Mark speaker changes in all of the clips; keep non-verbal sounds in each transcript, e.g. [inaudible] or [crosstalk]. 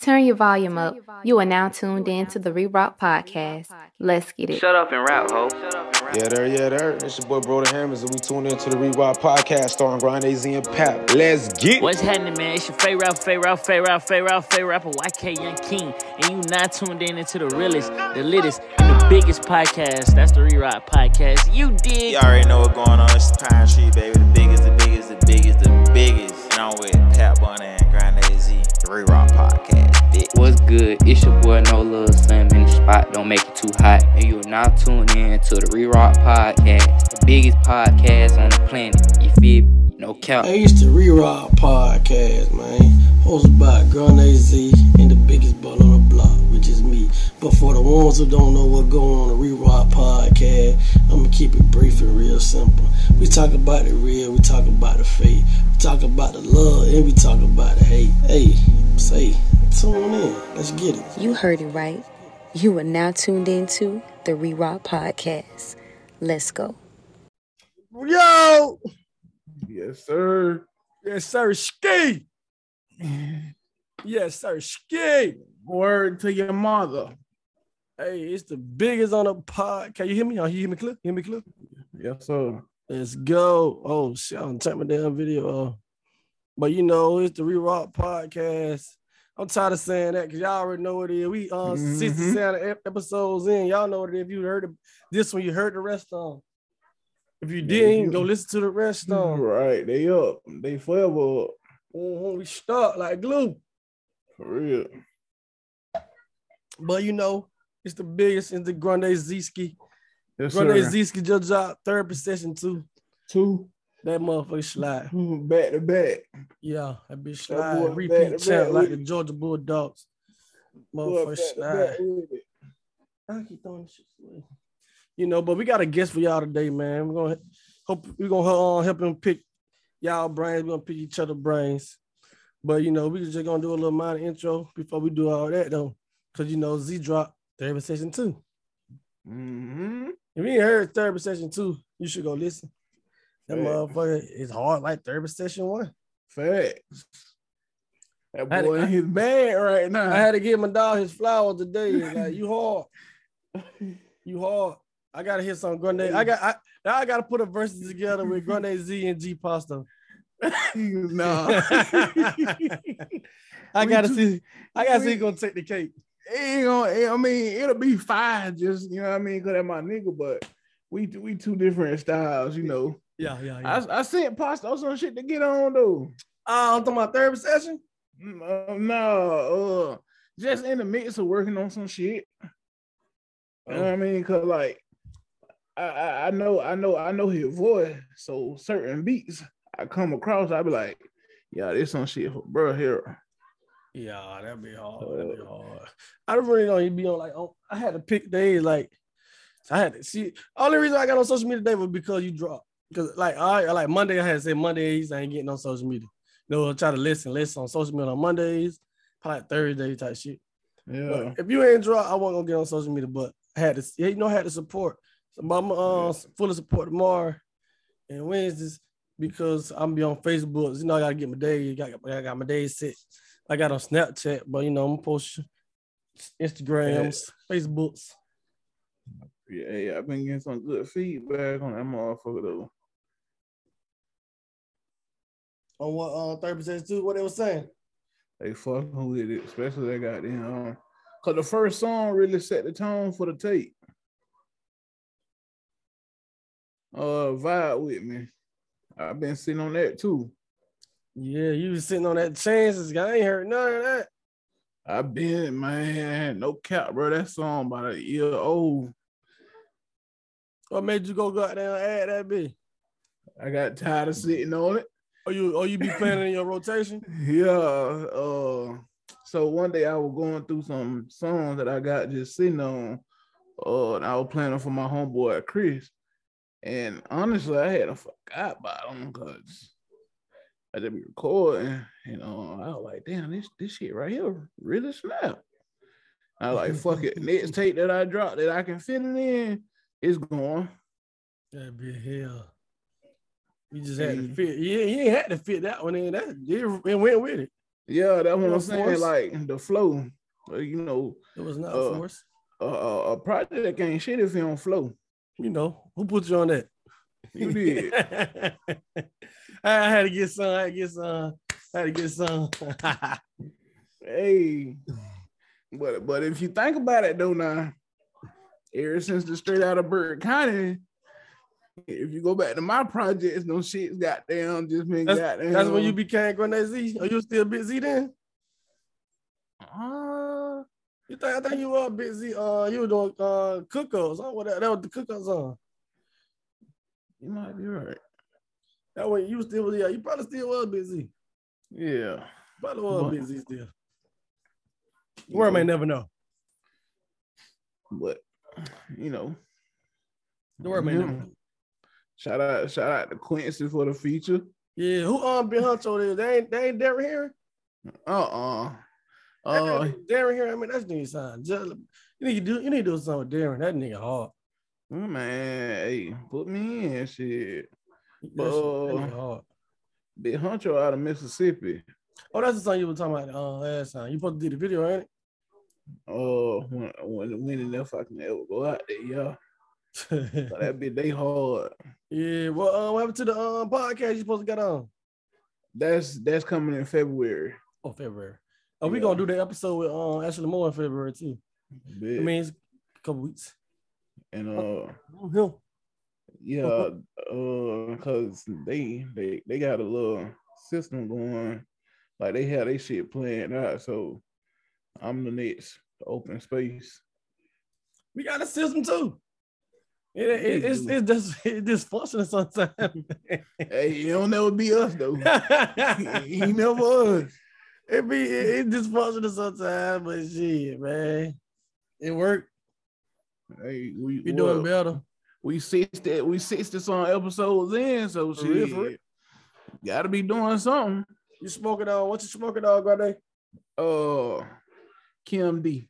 Speaker 1: Turn your volume up. You are now tuned in to the Re Rock Podcast. Let's get it.
Speaker 2: Shut up and rap, ho.
Speaker 3: Yeah, there, yeah, there. It's your boy Brother Hammers, and we tuned into the Rewild Podcast starring Grande Z and Pap. Let's get it.
Speaker 2: What's happening, man? It's your favorite rapper, favorite rapper, favorite rapper, favorite rapper, favorite rapper, YK Young King. And you not tuned in into the realest, the latest, the biggest podcast. That's the Re-Rock Podcast. You dig?
Speaker 4: You already know what's going on. It's Pine Tree, baby. The biggest, the biggest, the biggest, the biggest. And I'm with Pat Bunny and Grande Z, the Re-Rock Bitch.
Speaker 5: What's good? It's your boy No Love Slim in the spot. Don't make it too hot. And you are now tuned in to the Re-Rock Podcast, the biggest podcast on the planet. You feel me? No cap.
Speaker 6: Hey, it's the Re-Rock Podcast, man. Hosted by Grande Z and the biggest butt on the But for the ones who don't know what going on the Re-Rock Podcast, I'm going to keep it brief and real simple. We talk about the real, we talk about the fake, we talk about the love, and we talk about the hate. Hey, say, tune in. Let's get it.
Speaker 1: You heard it right. You are now tuned into the Re Rock Podcast. Let's go.
Speaker 6: Yo!
Speaker 7: Yes, sir.
Speaker 6: Yes, sir. Ski! Yes, sir. Ski!
Speaker 7: Word to your mother.
Speaker 6: Hey, it's the biggest on the pod. Can you hear me? Oh, you hear me clear? Hear me clear?
Speaker 7: Yes, sir.
Speaker 6: Let's go. Oh shit, I'm turn my damn video off. But you know, it's the Re-Rock podcast. I'm tired of saying that because y'all already know what it is. We uh
Speaker 7: Mhm.
Speaker 6: 67 episodes in. Y'all know what it is. If you heard the- this one, you heard the rest of them. If you didn't,
Speaker 7: you-
Speaker 6: go listen to the rest of them.
Speaker 7: Right, they up. They forever up.
Speaker 6: Mhm, We stuck like glue.
Speaker 7: For real.
Speaker 6: But you know, it's the biggest in the Grande Zeski.
Speaker 7: Yes,
Speaker 6: Grande
Speaker 7: sir.
Speaker 6: Zeski just dropped third session too.
Speaker 7: Two
Speaker 6: That motherfucker slide.
Speaker 7: back to back.
Speaker 6: Yeah, that bitch slide.
Speaker 7: boy
Speaker 6: Repeat
Speaker 7: back
Speaker 6: champ
Speaker 7: back
Speaker 6: like the Georgia Bulldogs. Motherfucker
Speaker 7: back
Speaker 6: slide.
Speaker 7: back.
Speaker 6: I keep throwing this shit away. You know, but we got a guest for y'all today, man. We're gonna hope we're gonna uh, help him pick y'all brains. We're gonna pick each other brains. But you know, we just gonna do a little minor intro before we do all that though. Cause you know, Z dropped third session two.
Speaker 7: Mhm.
Speaker 6: If you ain't heard third session two, you should go listen. That
Speaker 7: Fact.
Speaker 6: motherfucker is hard like third session one.
Speaker 7: Facts. That boy in his bag right now.
Speaker 6: I had to give my dog his flowers today. Like you hard. [laughs] You hard. I gotta hear some Grande. I got I now I gotta put a verses together with Grande Z and G Pasta.
Speaker 7: no. [laughs]
Speaker 6: I gotta see. I gotta see gonna take the cake.
Speaker 7: It ain't gonna, I mean, it'll be fine, just you know what I mean, cause that's my nigga, but we we two different styles, you know.
Speaker 6: Yeah, yeah, yeah.
Speaker 7: I, I sent pasta some shit to get on though.
Speaker 6: Uh, I'm talking about third session.
Speaker 7: Mm, uh, no, uh, just in the midst of working on some shit. You know what I mean? Cause like I, I I know I know I know his voice, so certain beats I come across, I be like, yeah, this some shit for bro here.
Speaker 6: Yeah, that'd be hard. That'd be hard. I don't really know. You'd be on like. On, I had to pick days. Like, I had to see. Only reason I got on social media today was because you dropped. Because like, I like Monday, I had to say Mondays. I ain't getting on social media. You know, try to listen, listen on social media on Mondays, probably like Thursday type shit.
Speaker 7: Yeah.
Speaker 6: But if you ain't drop, I wasn't gonna get on social media. But I had to, you know, I had to support. So I'm uh, fully support tomorrow and Wednesdays because I'm be on Facebook. You know, I gotta get my day. Got, I got my day set. I got on Snapchat, but you know, I'm posting Instagrams, Facebooks.
Speaker 7: Yeah, yeah, I've been getting some good feedback on that motherfucker though.
Speaker 6: On what uh third percent too? What they was saying?
Speaker 7: They fucking with it, especially that goddamn. Um, Cause the first song really set the tone for the tape. Uh, vibe with me. I've been sitting on that too.
Speaker 6: Yeah, you was sitting on that chances. I ain't heard none of that.
Speaker 7: I've been, man, no cap, bro. That song about a year old.
Speaker 6: What made you go go out there and add that bit?
Speaker 7: I got tired of sitting on it.
Speaker 6: Or you or you be playing in your rotation? [laughs]
Speaker 7: Yeah. Uh, so one day I was going through some songs that I got just sitting on. Uh, and I was playing them for my homeboy Chris. And honestly, I had to forgot about them because I just be recording. And uh, I was like, damn, this this shit right here really snap. I was like, [laughs] fuck it. Next tape that I drop that I can fit it in is going.
Speaker 6: That'd be hell. You just had to fit. Yeah, you ain't had to fit that one in. That it, it went with it.
Speaker 7: Yeah, that's what I'm saying.
Speaker 6: force?
Speaker 7: Like the flow, uh, you know,
Speaker 6: It was not
Speaker 7: Uh,
Speaker 6: forced.
Speaker 7: uh, a project ain't shit if you don't flow.
Speaker 6: You know who put you on that?
Speaker 7: You did. [laughs]
Speaker 6: I had to get some. I had to get some. I had to get some. [laughs]
Speaker 7: Hey, but but if you think about it though, now, ever since the straight out of Burke County, if you go back to my projects, no shit's goddamn just been
Speaker 6: That's,
Speaker 7: goddamn.
Speaker 6: that's when you became Grande Z. Are you still busy then?
Speaker 7: Uh,
Speaker 6: You think I think you were busy? Uh, you were doing uh cookouts. Huh? What that, that was the cookouts on.
Speaker 7: you might be right.
Speaker 6: That way you still yeah. You probably still was busy.
Speaker 7: Yeah.
Speaker 6: Probably was
Speaker 7: But-
Speaker 6: busy still. The world may never know.
Speaker 7: But you know,
Speaker 6: The world may never know.
Speaker 7: shout out, shout out to Quincy for the feature.
Speaker 6: Yeah, who um Ben Huncho there? They ain't they ain't Darren here.
Speaker 7: Uh-uh. Uh
Speaker 6: Darren here. I mean, that's nigga sign. Just, you need to do you need to do something with Darren. That nigga hard.
Speaker 7: man, hey, put me in shit.
Speaker 6: That, shit, that nigga
Speaker 7: Uh,
Speaker 6: hard.
Speaker 7: Big Huncho out of Mississippi.
Speaker 6: Oh, that's the song you were talking about uh, last time. You supposed to do the video, ain't
Speaker 7: Uh, when when when and if I can ever go out there, yeah.
Speaker 6: it? [laughs]
Speaker 7: But that be they hard.
Speaker 6: yeah. Well, uh, what happened to the um, podcast you supposed to get on?
Speaker 7: That's that's coming in February.
Speaker 6: Oh, February. Oh, we gonna do the episode with um Ashley Moore in February too. I mean, it's a couple weeks.
Speaker 7: and uh
Speaker 6: Oh, him.
Speaker 7: Yeah, uh, cause they they they got a little system going, like they had their shit planned out. So I'm the next open space.
Speaker 6: We got a system too. It, it, it's it's just [laughs] it's dysfunctional sometimes.
Speaker 7: Hey, it don't never be us though. [laughs] he never us.
Speaker 6: it be it, it dysfunctional sometimes, but shit, man, it worked.
Speaker 7: Hey, we
Speaker 6: We doing better.
Speaker 7: We sixty we sixty some episodes in, so
Speaker 6: For real, real.
Speaker 7: shit. Gotta be doing something.
Speaker 6: You smoking on what you smoking on, Grande?
Speaker 7: Uh Kim D.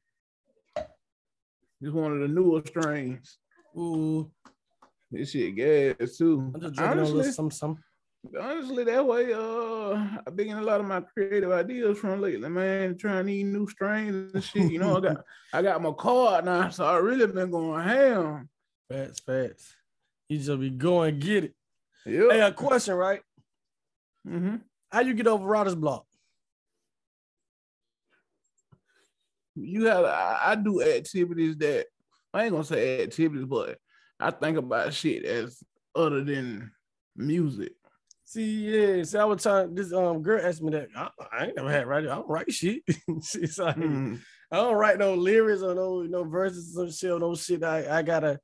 Speaker 7: It's one of the newer strains.
Speaker 6: Ooh,
Speaker 7: This shit gas too.
Speaker 6: I'm just drinking on a
Speaker 7: Honestly,
Speaker 6: little some some.
Speaker 7: honestly, that way, uh, I've been getting a lot of my creative ideas from lately, man. Trying these new strains and shit. You know, I got [laughs] I got my card now, so I really been going ham.
Speaker 6: Fats, fats. You just be going get it.
Speaker 7: Yeah.
Speaker 6: Hey, a question, right?
Speaker 7: hmm
Speaker 6: How you get over writer's block?
Speaker 7: You have I, I do activities that I ain't gonna say activities, but I think about shit as other than music.
Speaker 6: See, yeah. See, I was trying. This um girl asked me that. I, I ain't never had writer. I don't write shit. She's like,
Speaker 7: Mhm.
Speaker 6: I don't write no lyrics or no no verses or shit or no shit. I, I gotta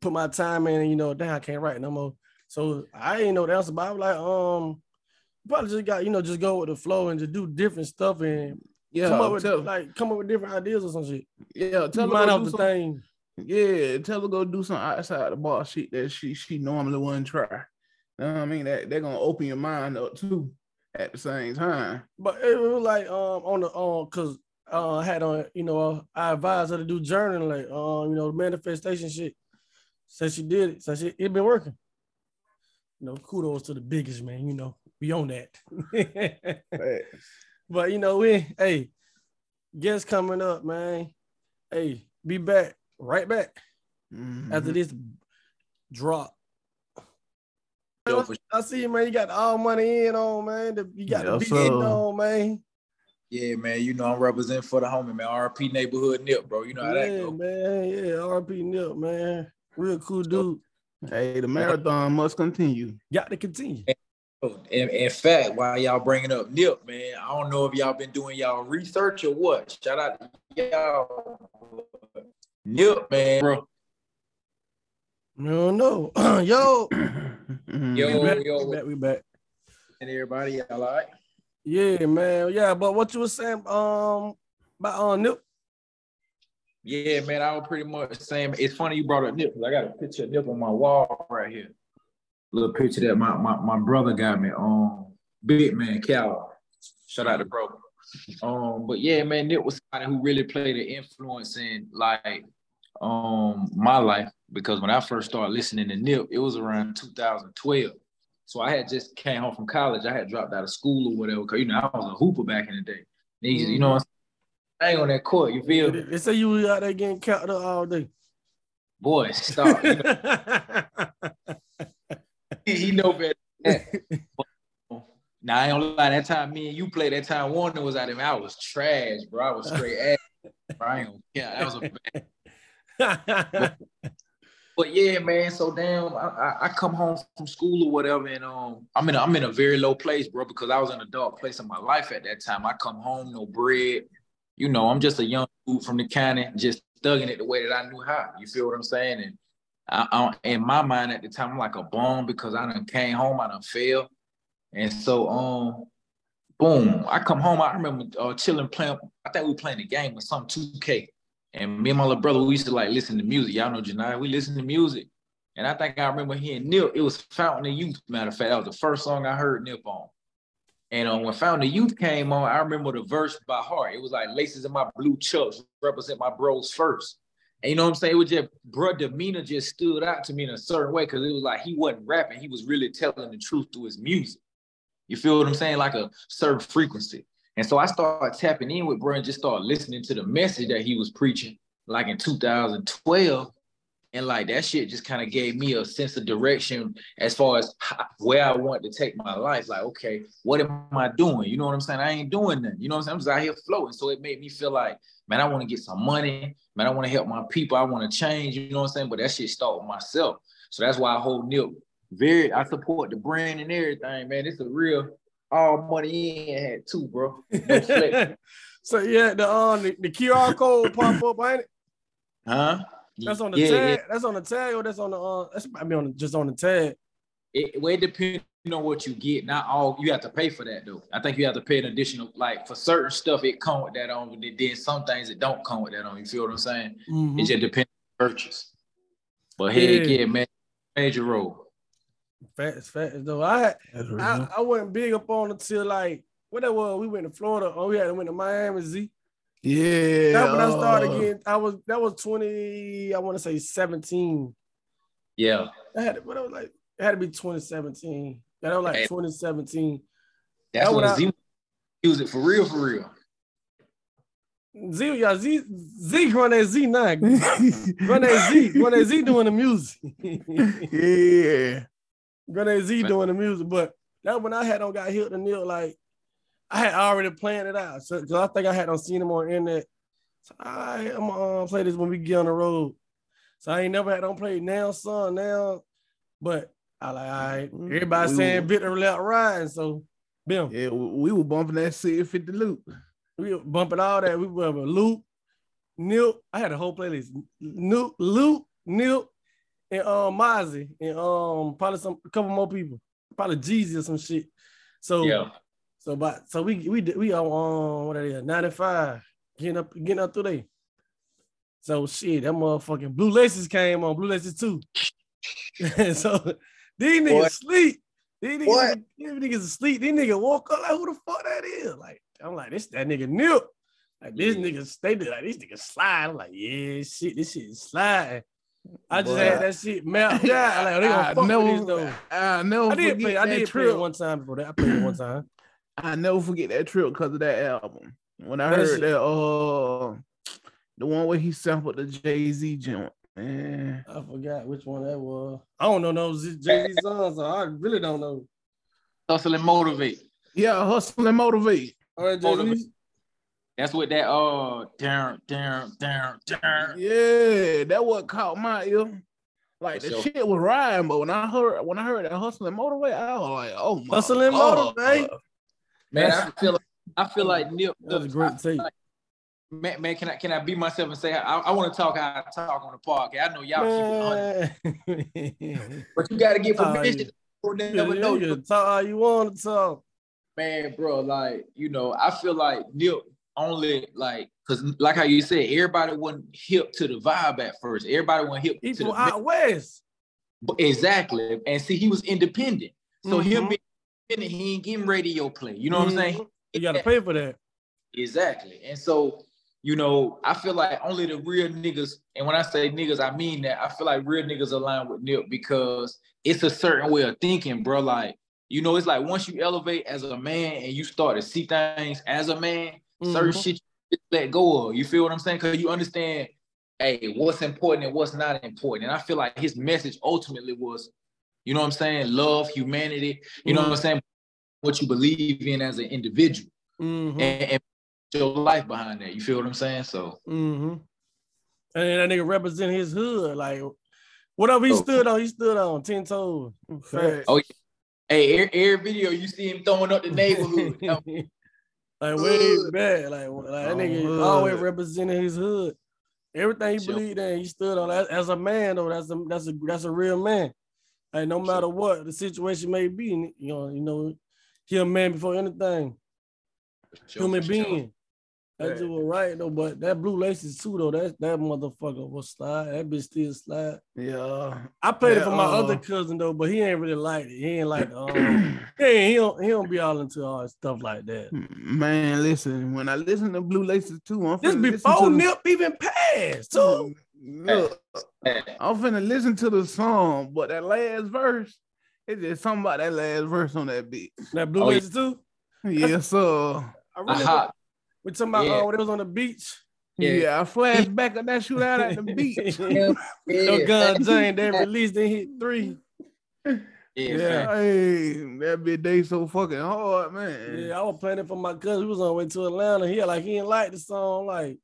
Speaker 6: put my time in. And, you know, damn, I can't write no more. So I ain't know the answer. But I was like, um, probably just got you know just go with the flow and just do different stuff and
Speaker 7: Yeah,
Speaker 6: come up with
Speaker 7: tell,
Speaker 6: like come up with different ideas or some shit.
Speaker 7: yeah, tell
Speaker 6: mind
Speaker 7: do
Speaker 6: the
Speaker 7: some-
Speaker 6: thing.
Speaker 7: Yeah, tell her go do some outside the box shit that she she normally wouldn't try. You know what I mean? That they're gonna open your mind up too at the same time.
Speaker 6: But it was like um on the um cause uh I had on you know I advised her to do journaling like um you know manifestation shit. So she did it. So she it been working. You know, kudos to the biggest man. You know, we on that.
Speaker 7: Facts. [laughs]
Speaker 6: but you know, we hey, guests coming up, man. Hey, be back right back after
Speaker 7: Mhm.
Speaker 6: this drop.
Speaker 8: Yo, for-
Speaker 6: I see you, man. You got all money in on, man. The- You got
Speaker 7: Yes,
Speaker 6: the beat in
Speaker 7: sir.
Speaker 6: on, man.
Speaker 8: Yeah, man. You know I'm representing for the homie, man. RP neighborhood nip, bro. You know how that
Speaker 6: Yeah,
Speaker 8: go.
Speaker 6: man. Yeah, RP Nip, man. Real cool dude.
Speaker 7: Hey, the marathon must continue.
Speaker 6: Got to continue.
Speaker 8: Oh, In, in fact, while y'all bringing up Nip, man, I don't know if y'all been doing y'all research or what. Shout out to y'all. Nip, man, bro.
Speaker 6: No, no. [clears throat] yo. [clears throat]
Speaker 8: Yo,
Speaker 6: we back,
Speaker 8: yo.
Speaker 6: we back, we back.
Speaker 8: And everybody, y'all all right?
Speaker 6: Yeah, man. Yeah, but what you was saying um about uh Nip?
Speaker 8: Yeah, man, I was pretty much saying it's funny you brought up Nip I got a picture of Nip on my wall right here. Little picture that my my, my brother got me on Big Man Cal. Shout out to bro. Um, but yeah, man, Nip was somebody who really played an influence in like um my life because when I first started listening to Nip, it was around 2012. So I had just came home from college. I had dropped out of school or whatever. Cause you know, I was a hooper back in the day. Niggas, You know what I'm saying? I ain't on that court, you feel me?
Speaker 6: They say you was out there getting counted all day.
Speaker 8: Boy, stop. You [laughs] know, he, he know better than that. Now I ain't gonna lie, that time me and you played that time Warner was out man, I was trash, bro. I was straight ass. Bro. I ain't gonna yeah, that was a bad [laughs] But yeah, man. So damn, I, I, I come home from school or whatever, and um, I'm in a, I'm in a very low place, bro, because I was in a dark place in my life at that time. I come home, no bread. You know, I'm just a young dude from the county, just thugging it the way that I knew how. You feel what I'm saying? And I, I, in my mind at the time, I'm like a bomb because I done came home, I done failed. And so, um, boom, I come home. I remember uh, chilling, playing. I think we were playing a game with some 2K. And me and my little brother, we used to like listen to music. Y'all know Janai, we listen to music. And I think I remember hearing Nip. It was Fountain of Youth, matter of fact. That was the first song I heard Nip on. And um, when of Youth came on, I remember the verse by heart. It was like laces in my blue chucks represent my bros first. And you know what I'm saying? It was just, bro, demeanor just stood out to me in a certain way because it was like he wasn't rapping. He was really telling the truth through his music. You feel what I'm saying? Like a certain frequency. And so I started tapping in with bro and just started listening to the message that he was preaching, like in 2012. And like that shit just kind of gave me a sense of direction as far as how, where I want to take my life. Like, okay, what am I doing? You know what I'm saying? I ain't doing nothing. You know what I'm saying? I'm just out here floating. So it made me feel like, man, I want to get some money. Man, I want to help my people. I want to change. You know what I'm saying? But that shit start with myself. So that's why I hold Nip very, I support the brand and everything, man. It's a real all money in had too, bro. [laughs]
Speaker 6: So yeah, the uh the, the QR code pop up, ain't it?
Speaker 8: Huh?
Speaker 6: That's on the
Speaker 8: Yeah,
Speaker 6: tag.
Speaker 8: yeah.
Speaker 6: That's on the tag, or that's on the uh. That's I mean on the, just on the tag.
Speaker 8: It, well, it depends on what you get. Not all you have to pay for that though. I think you have to pay an additional, like for certain stuff, it come with that on. But then some things it don't come with that on. You feel what I'm saying?
Speaker 6: Mhm.
Speaker 8: It just depends on the purchase. But heck
Speaker 6: Yeah.
Speaker 8: yeah, man, major role.
Speaker 6: Facts, facts though. I had I. I wasn't big up on it until like what that was. We went to Florida. Oh, we had to went to Miami. Z.
Speaker 7: Yeah.
Speaker 6: That when I started
Speaker 7: uh,
Speaker 6: again. I was that was twenty. I want to say seventeen.
Speaker 8: Yeah,
Speaker 6: I had what I was like. It had to be twenty seventeen. That was like
Speaker 8: Hey.
Speaker 6: twenty seventeen.
Speaker 8: that's
Speaker 6: That
Speaker 8: when
Speaker 6: what I-
Speaker 8: Z use it for real, for real.
Speaker 6: Z, yeah, Z, Z, run that Z nine. Run that Z, run that Z doing the music.
Speaker 7: yeah.
Speaker 6: Run that Z doing the music. But that when I had on got hit the nail, like I had already planned it out. So 'cause I think I had on seen him on internet. So I I'm gonna uh, play this when we get on the road. So I ain't never had on play now, son, now. But I like, all right, everybody
Speaker 7: We
Speaker 6: saying
Speaker 7: will-
Speaker 6: bit the left riding. So bim.
Speaker 7: Yeah, we we were bumping that 650 loop.
Speaker 6: We were bumping all that. We were with Luke, Nip. I had a whole playlist. Luke, Luke, Nip, and um Mozzie, and um probably some a couple more people. Probably Jeezy or some shit. So
Speaker 8: Yeah,
Speaker 6: so but so we we did- we on um, what that is 95, getting up getting up through there. So shit, that motherfucking blue laces came on, blue laces too. [laughs] so these niggas
Speaker 8: What?
Speaker 6: sleep. These niggas,
Speaker 8: What?
Speaker 6: these niggas asleep. These niggas woke up like who the fuck that is? Like, I'm like, this that nigga Nip. Like this
Speaker 8: Yeah.
Speaker 6: nigga they did like these niggas slide. I'm like, yeah, shit, this shit is sliding. I just
Speaker 7: Boy.
Speaker 6: had that shit mapped Yeah, Like, they [laughs] gonna
Speaker 7: I
Speaker 6: fuck with
Speaker 7: never,
Speaker 6: this though.
Speaker 7: I never
Speaker 6: I did
Speaker 7: forget
Speaker 6: play. I
Speaker 7: that
Speaker 6: did play
Speaker 7: trip.
Speaker 6: it one time before that. I played it one time.
Speaker 7: I never forget that trip because of that album. When I
Speaker 6: That
Speaker 7: heard
Speaker 6: shit-
Speaker 7: that, uh, the one where he sampled the Jay Z joint, man.
Speaker 6: I forgot which one that was. I don't know those Jay Z songs. So I really don't know.
Speaker 8: hustle and motivate.
Speaker 7: Yeah, hustle and motivate.
Speaker 6: All right, Jay-Z.
Speaker 8: That's what that uh down down down down.
Speaker 7: Yeah, that what caught my ear. Like
Speaker 8: For
Speaker 7: the
Speaker 8: sure.
Speaker 7: shit was riding, but when I heard when I heard that hustle and motivate, I was like, oh my
Speaker 6: Hustle and
Speaker 7: God.
Speaker 6: motivate.
Speaker 8: Man,
Speaker 6: That's-
Speaker 8: I feel like I feel like Nip.
Speaker 6: That was a great.
Speaker 8: Man, man, can I can I be myself and say I, I want to talk how I talk on the podcast? I know y'all keep it [laughs] but you got to get permission.
Speaker 6: yeah.
Speaker 8: Or they
Speaker 6: you,
Speaker 8: know.
Speaker 6: you can talk how you want to talk.
Speaker 8: man, bro, like, you know, I feel like Nip only like because like how you said, everybody wasn't hip to the vibe at first. Everybody wasn't hip
Speaker 6: He
Speaker 8: to the
Speaker 6: out west.
Speaker 8: Exactly. And see, he was independent. So him
Speaker 6: Mhm.
Speaker 8: being independent, he ain't getting radio play. You know what I'm saying?
Speaker 6: You got to pay for that.
Speaker 8: Exactly. And so, you know, I feel like only the real niggas, and when I say niggas, I mean that I feel like real niggas align with Nip because it's a certain way of thinking, bro. Like, you know, it's like once you elevate as a man and you start to see things as a man, mm-hmm. certain shit you let go of. You feel what I'm saying? Because you understand, hey, what's important and what's not important. And I feel like his message ultimately was, you know what I'm saying, love, humanity. You know what I'm mm-hmm. saying? What you believe in as an individual. Mm-hmm. And, and your life behind that. You feel what I'm saying? So.
Speaker 6: Mm-hmm. And that nigga represent his hood. Like, whatever he oh. stood on, he stood on 10 toes.
Speaker 8: Oh, yeah. Hey, every, every, video you see him throwing up the neighborhood. [laughs]
Speaker 6: like, way back. Like, like that nigga always representing his hood. Everything he believed in, he stood on. As, as a man, though, that's a that's a that's a real man. Like no matter what the situation may be, you know, you know, he a man before anything. Human being. That dude was right though, but that blue laces too though. That that motherfucker was slide. That bitch still slide.
Speaker 7: Yeah.
Speaker 6: I played yeah, it for my uh, other cousin though, but he ain't really like it. He ain't like um [clears throat] he, he don't he don't be all into all stuff like that.
Speaker 7: Man, listen, when I listen to blue laces too, I'm
Speaker 6: this before Nip even passed too.
Speaker 7: Look, I'm finna listen to the song, but that last verse, it's just something about that last verse on that beat.
Speaker 6: That blue oh, laces too?
Speaker 7: Yes, sir.
Speaker 6: I really uh-huh. We talking about yeah. uh, when it was on the beach.
Speaker 7: Yeah, yeah I flashed back on that shootout at the [laughs] beach. yeah.
Speaker 6: No gun Jane, they released, they hit three.
Speaker 7: Yeah, yeah. Hey, that big day so fucking hard, man.
Speaker 6: Yeah, I was playing it for my cousin. He was on the way to Atlanta. He like he didn't like the song. Like,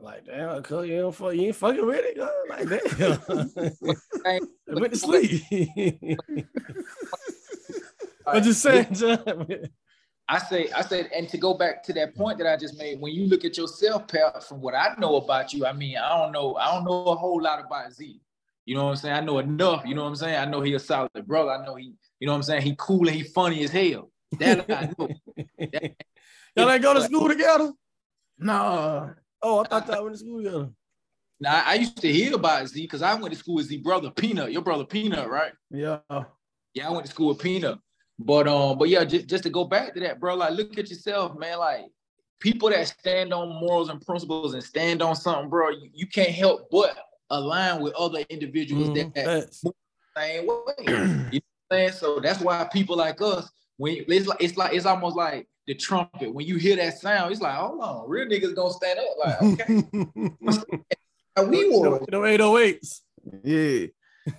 Speaker 6: like damn, cuz you ain't fuck, you ain't fucking with it, cuz. Like damn. [laughs] I [laughs] went to sleep. [laughs] I'm just saying, John.
Speaker 8: I say, I said, and to go back to that point that I just made, when you look at yourself, Pat, from what I know about you, I mean, I don't know, I don't know a whole lot about Z. You know what I'm saying? I know enough. You know what I'm saying? I know he a solid brother. I know he, you know what I'm saying? He cool and he funny as hell. That I know.
Speaker 6: that, y'all ain't go to school together?
Speaker 7: No.
Speaker 6: Oh, I thought y'all went to school together.
Speaker 8: Now I used to hear about Z because I went to school with Z brother Peanut. Your brother Peanut, right?
Speaker 7: Yeah.
Speaker 8: Yeah, I went to school with Peanut. But um, but yeah, just, just to go back to that, bro, like look at yourself, man. Like people that stand on morals and principles and stand on something, bro, you, you can't help but align with other individuals mm, that, that move the same way. you know what I'm saying? So that's why people like us, when it's like it's like it's almost like the trumpet. When you hear that sound, it's like, hold on, real niggas gonna stand up. Like, [laughs] okay. we were.
Speaker 6: The 808s.
Speaker 7: Yeah.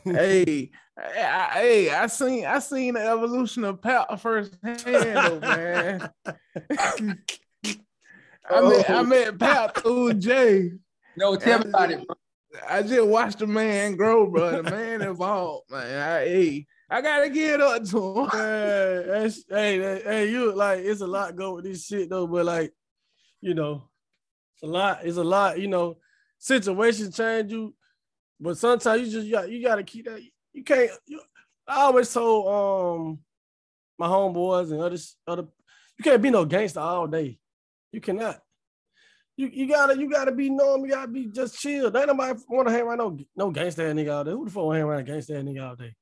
Speaker 7: hey, hey, I seen I seen the evolution of Pat firsthand, though, man. [laughs] I oh. met I met Pat through Jay.
Speaker 8: No, tell me about it, bro.
Speaker 7: I just watched the man grow, bro. The man evolved, man. I, hey, I gotta get up to him. [laughs]
Speaker 6: hey, hey, hey, you like it's a lot go with this shit though, but like, you know, it's a lot. It's a lot. You know, situations change you, but sometimes you just you got you got to keep that you can't. You, I always told um my homeboys and others other you can't be no gangster all day. You cannot. You, you gotta you gotta be normal. You gotta be just chill. Ain't nobody want to hang around no no gangster nigga all day. Who the fuck want to hang around a gangster nigga all day?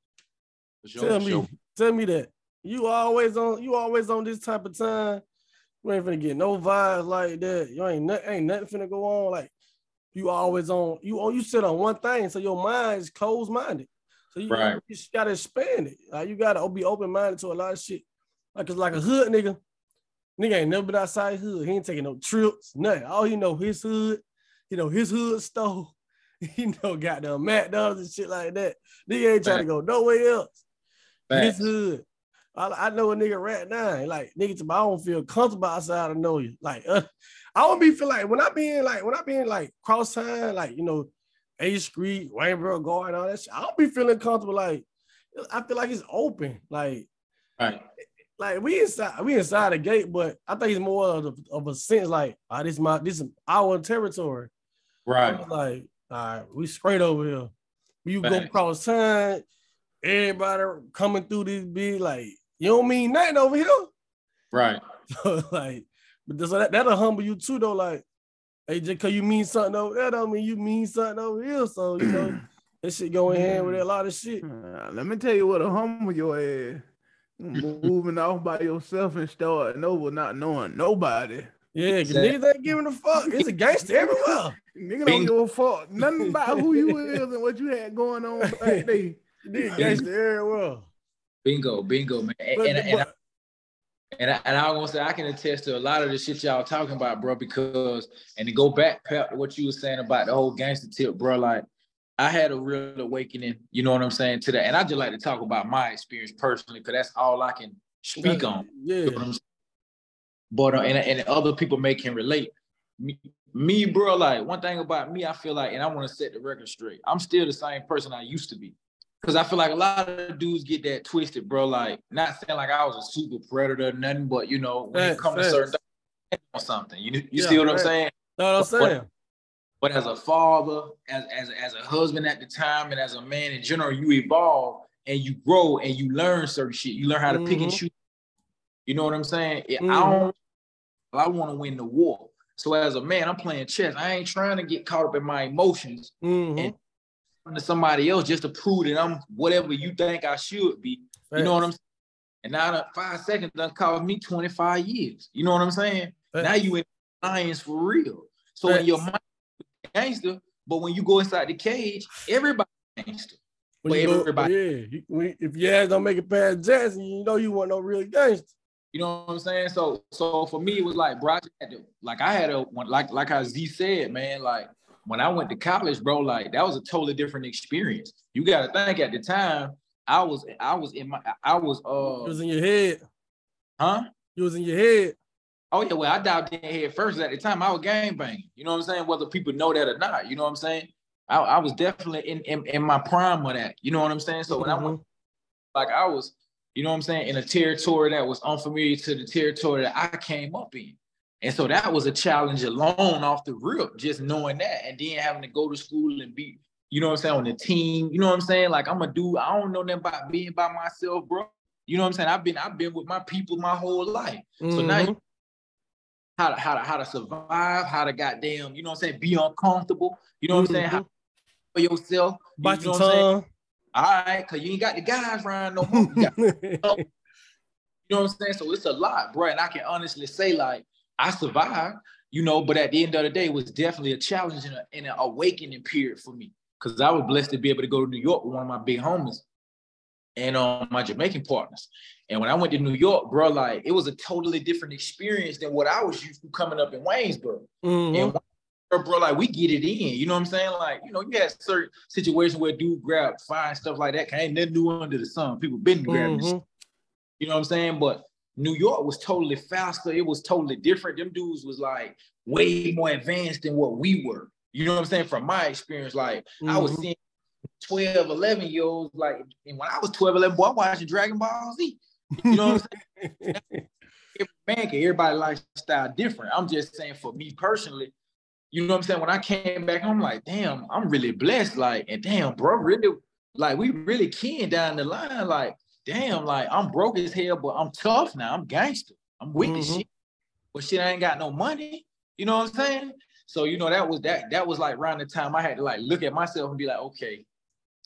Speaker 6: Tell me, tell me that you always on you always on this type of time. You ain't finna get no vibes like that. You ain't ain't nothing finna go on. Like you always on you oh, you sit on one thing, so your mind is closed minded. So you, right. you just gotta expand it. Like you gotta be open minded to a lot of shit. Like it's like a hood nigga. Nigga ain't never been outside hood. He ain't taking no trips, nothing. All he know his hood, you know, his hood store. [laughs] He know goddamn McDonald's and shit like that. Nigga ain't trying to go nowhere else. His hood. I, I, know a nigga right now. Like nigga, I don't feel comfortable outside. I know you. Like uh, I don't be feel like when I be in like when I be in like cross town, like you know, a Street, Waynesboro Garden, all that shit. I don't be feeling comfortable. Like I feel like it's open. Like,
Speaker 8: right.
Speaker 6: Like we inside, we inside the gate, but I think it's more of a, of a sense like, oh, this my this is our territory.
Speaker 8: Right.
Speaker 6: Like, all right, we straight over here. You go across town, everybody coming through this big, like, you don't mean nothing over here.
Speaker 8: Right. [laughs]
Speaker 6: So like, but so that, that'll humble you too, though. Like, Hey, just cause you mean something over there, don't mean you mean something over here. So you know, [clears throat] that shit going hand with a lot of shit.
Speaker 7: Uh, let me tell you what a humble your ass. [laughs] Moving off by yourself and starting over, not knowing nobody.
Speaker 6: Yeah, 'cause niggas ain't giving a fuck. It's a gangster everywhere. [laughs]
Speaker 7: Nigga don't
Speaker 8: Bingo.
Speaker 7: give a fuck nothing about who you is and what you had going on back then.
Speaker 6: Nigga gangster everywhere.
Speaker 8: Bingo, bingo, man. And,
Speaker 6: But-
Speaker 8: and, I,
Speaker 6: but-
Speaker 8: and, I, and I want to say I can attest to a lot of the shit y'all talking about, bro. Because and to go back Pep, to what you were saying about the whole gangster tip, bro. Like I had a real awakening. You know what I'm saying to that, and I just like to talk about my experience personally, because that's all I can speak on.
Speaker 6: Yeah.
Speaker 8: You know what I'm saying? But uh, and, and other people may can relate. Me, me, bro, like one thing about me, I feel like, and I want to set the record straight. I'm still the same person I used to be. Cause I feel like a lot of dudes get that twisted, bro. Like, not saying like I was a super predator, or nothing, but you know, when
Speaker 6: Facts,
Speaker 8: it comes to certain things on something, you you
Speaker 6: Yeah,
Speaker 8: see what I'm saying?
Speaker 6: What I'm saying?
Speaker 8: But as a father, as, as, as a husband at the time, and as a man in general, you evolve and you grow and you learn certain shit. You learn how to pick and
Speaker 6: Mhm.
Speaker 8: choose. You know what I'm saying? Yeah, I don't. I want to win the war. So as a man, I'm playing chess. I ain't trying to get caught up in my emotions
Speaker 6: Mhm.
Speaker 8: and to somebody else just to prove that I'm whatever you think I should be. You know what I'm saying? And now five seconds done cost me 25 years. You know what I'm saying? Now you in alliance for real. So in your mind, you're gangster, but when you go inside the cage, everybody gangster.
Speaker 6: When
Speaker 8: But
Speaker 6: you go-
Speaker 8: everybody,
Speaker 6: yeah, when- if your ass don't make it past Jackson, you know you want no real gangster.
Speaker 8: you know what I'm saying? So so for me, it was like, bro, I had to, like I had a one like like how Z said, man, like when I went to college, bro, like that was a totally different experience. You gotta think at the time, I was I was in my I was uh
Speaker 6: It was in your head.
Speaker 8: huh?
Speaker 6: You was in your head.
Speaker 8: Oh yeah, well, I dived in head first. At the time, I was gang banging. You know what I'm saying? Whether people know that or not, you know what I'm saying? I, I was definitely in, in in my prime of that. You know what I'm saying? So when I went, like I was, you know what I'm saying, in a territory that was unfamiliar to the territory that I came up in. And so that was a challenge alone off the rip, just knowing that, and then having to go to school and be, you know what I'm saying, on the team. You know what I'm saying? Like I'm a dude. I don't know nothing about being by myself, bro. You know what I'm saying? I've been I've been with my people my whole life. So now you how to how to how to survive, how to goddamn, you know what I'm saying, be uncomfortable. You know what I'm saying? How mm-hmm. for yourself. You know
Speaker 6: your
Speaker 8: what I'm saying?
Speaker 6: tongue.
Speaker 8: All right, cause you ain't got the guys around no more. You, got- [laughs] you know what I'm saying? So it's a lot, bro. And I can honestly say, like, I survived, you know, but at the end of the day, it was definitely a challenge and, a, and an awakening period for me. Cause I was blessed to be able to go to New York with one of my big homies and um, my Jamaican partners. And when I went to New York, bro, like it was a totally different experience than what I was used to coming up in Waynesboro.
Speaker 6: Mhm.
Speaker 8: And bro, like we get it in. You know what I'm saying? Like, you know, you had certain situations where dude grab fire and stuff like that. Ain't nothing new under the sun. People been grabbing.
Speaker 6: Mhm.
Speaker 8: You know what I'm saying? But New York was totally faster. It was totally different. Them dudes was like way more advanced than what we were. You know what I'm saying? From my experience, like I was
Speaker 6: Mhm.
Speaker 8: seeing 12, 11 year olds, like, and when I was 12, 11, boy, I watching Dragon Ball Z. You know what I'm saying? [laughs] Man can, everybody lifestyle different. I'm just saying for me personally, you know what I'm saying? When I came back, I'm like, damn, I'm really blessed. Like, and damn, bro, really, like, we really keying down the line. Like, damn, like, I'm broke as hell, but I'm tough now. I'm gangster. I'm with the
Speaker 6: Mhm.
Speaker 8: shit. But shit, I ain't got no money. You know what I'm saying? So, you know, that was that, that was like around the time I had to like look at myself and be like, okay,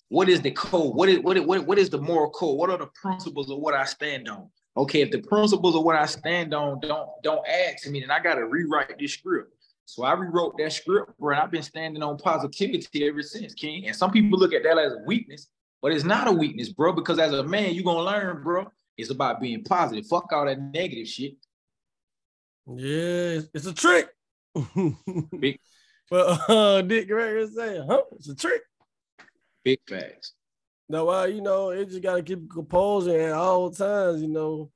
Speaker 8: what is the code? What is what is, what, what is the moral code? What are the principles of what I stand on? Okay, if the principles of what I stand on don't don't add to me, then I gotta rewrite this script. So I rewrote that script, bro. And I've been standing on positivity ever since, King. And some people look at that as a weakness, but it's not a weakness, bro. Because as a man, you're gonna learn, bro. It's about being positive. Fuck all that negative shit.
Speaker 6: Yeah, it's, a trick.
Speaker 8: Big, [laughs]
Speaker 6: But uh, Dick Gregory saying, huh? It's a trick.
Speaker 8: big facts.
Speaker 6: No, well, you know, it just gotta keep composure at all times, you know.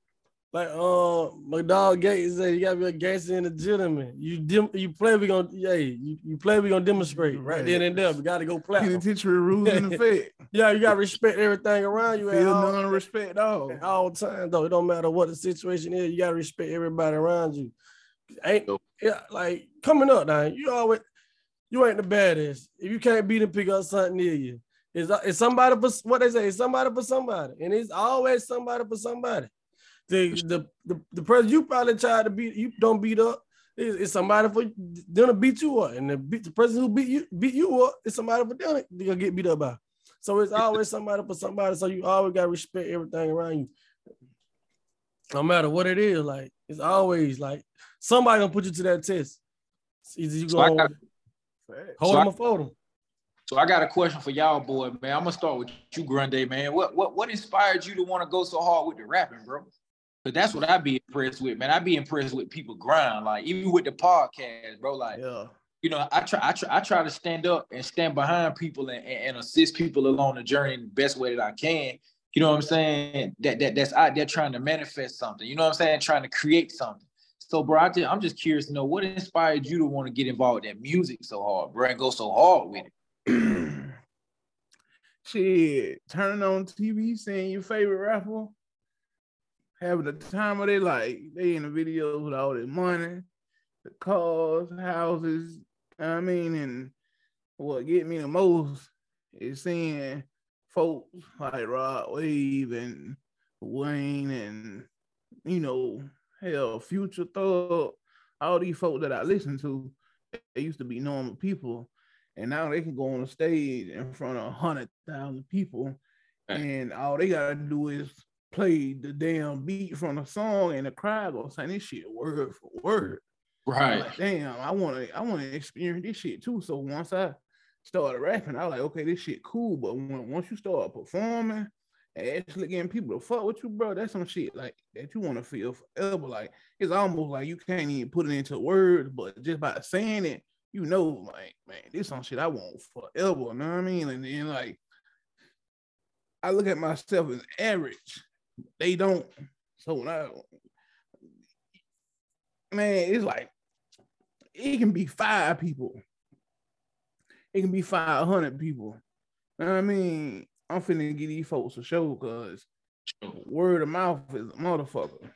Speaker 6: Like uh McDonald Gates said, you gotta be a gangster and a gentleman. You dim- you play, we gonna yeah, you, you play, we gonna demonstrate right then and there. We gotta go platform.
Speaker 7: Penitentiary rules in [laughs] effect.
Speaker 6: Yeah, you gotta respect everything around you at
Speaker 7: Feel
Speaker 6: all,
Speaker 7: none respect all.
Speaker 6: at all times, though. It don't matter what the situation is, you gotta respect everybody around you. Ain't yeah, like coming up now, you always you ain't the baddest. If you can't beat and pick up something near you, it's, it's somebody for what they say, it's somebody for somebody, and it's always somebody for somebody. The the the, the person you probably tried to beat, you don't beat up. It's, it's somebody for them to beat you up, and the, beat, the person who beat you beat you up is somebody for them to gonna get beat up by. So it's always somebody for somebody. So you always gotta respect everything around you, no matter what it is. Like it's always like somebody gonna put you to that test. It's either you
Speaker 8: So I
Speaker 6: go
Speaker 8: got-
Speaker 6: hold
Speaker 8: so I-
Speaker 6: them or fold them.
Speaker 8: So I got a question for y'all, boy, man. I'm gonna start with you, Grande, man. What what what inspired you to want to go so hard with the rapping, bro? Cause that's what I be impressed with, man. I be impressed with people grind, like even with the podcast, bro. Like,
Speaker 7: Yeah.
Speaker 8: you know, I try, I try, I try to stand up and stand behind people and, and, and assist people along the journey in the best way that I can. You know what I'm saying? That that that's out there trying to manifest something. You know what I'm saying? Trying to create something. So, bro, I just, I'm just curious to know what inspired you to want to get involved in music so hard, bro, and go so hard with it. [clears throat]
Speaker 7: Shit, turning on TV, seeing your favorite rapper, having the time of their life. They in the videos with all their money, the cars, houses. I mean, and what get me the most is seeing folks like Rod Wave and Wayne and you know, hell, Future Thug, all these folks that I listen to, they used to be normal people and now they can go on a stage in front of a hundred thousand people, and all they gotta do is play the damn beat from the song, and the crowd gonna this shit word for word.
Speaker 8: Right.
Speaker 7: Like, damn, I wanna, I wanna experience this shit too. So once I started rapping, I was like, okay, this shit cool. But when, once you start performing and actually getting people to fuck with you, bro, that's some shit like that you want to feel forever. Like it's almost like you can't even put it into words, but just by saying it, you know, like, man, this some shit I want forever. You know what I mean? And then like I look at myself as average. They don't. So when I man, it's like it can be five people. It can be 500 people. You know what I mean? I'm finna get these folks a show because word of mouth is a motherfucker.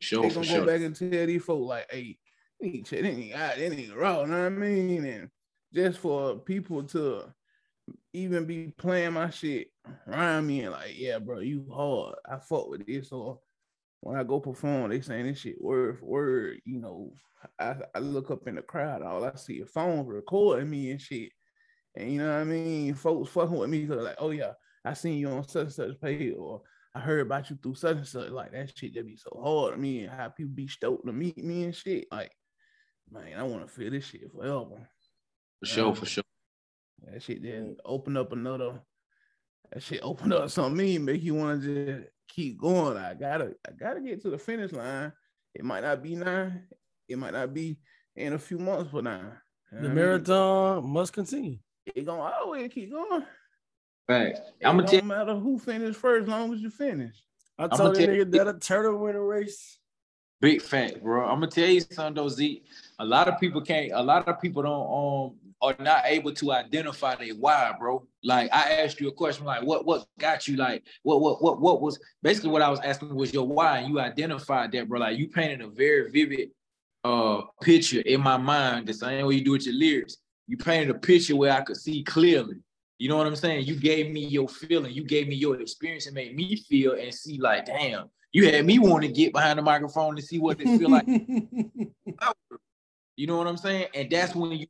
Speaker 8: Sure,
Speaker 7: they gonna
Speaker 8: sure.
Speaker 7: go back and tell these folks like, hey, they check, they out, they need raw, you know what I mean? And just for people to even be playing my shit around me and like, yeah, bro, you hard. I fuck with this. Or when I go perform, they saying this shit word for word. You know, I, I look up in the crowd, all I see is phones recording me and shit. And you know what I mean? Folks fucking with me because like, oh yeah, I seen you on such and such page, or I heard about you through such and such. Like that shit that be so hard to me and how people be stoked to meet me and shit. Like, man, I want to feel this shit forever.
Speaker 8: For sure, for sure.
Speaker 7: That shit then open up another. That shit open up something me, make you want to just keep going. I gotta, I gotta get to the finish line. It might not be now. It might not be in a few months for now. You
Speaker 6: The
Speaker 7: what I mean?
Speaker 6: marathon must continue.
Speaker 7: It gonna always keep going.
Speaker 8: Facts. I'm gonna
Speaker 7: don't
Speaker 8: tell
Speaker 7: matter who finished first, as long as you finish.
Speaker 6: I
Speaker 8: I'ma
Speaker 6: told that
Speaker 8: tell-
Speaker 6: nigga that a turtle win a race.
Speaker 8: Big fact, bro. I'm gonna tell you something though, Z. A lot of people can't. A lot of people don't um are not able to identify their why, bro. Like I asked you a question, like what what got you, like what what what what was basically what I was asking was your why, and you identified that, bro. Like you painted a very vivid uh picture in my mind, the same way you do with your lyrics. You painted a picture where I could see clearly. You know what I'm saying? You gave me your feeling, you gave me your experience, and made me feel and see like, damn, you had me want to get behind the microphone and see what it feel like. [laughs] You know what I'm saying? And that's when you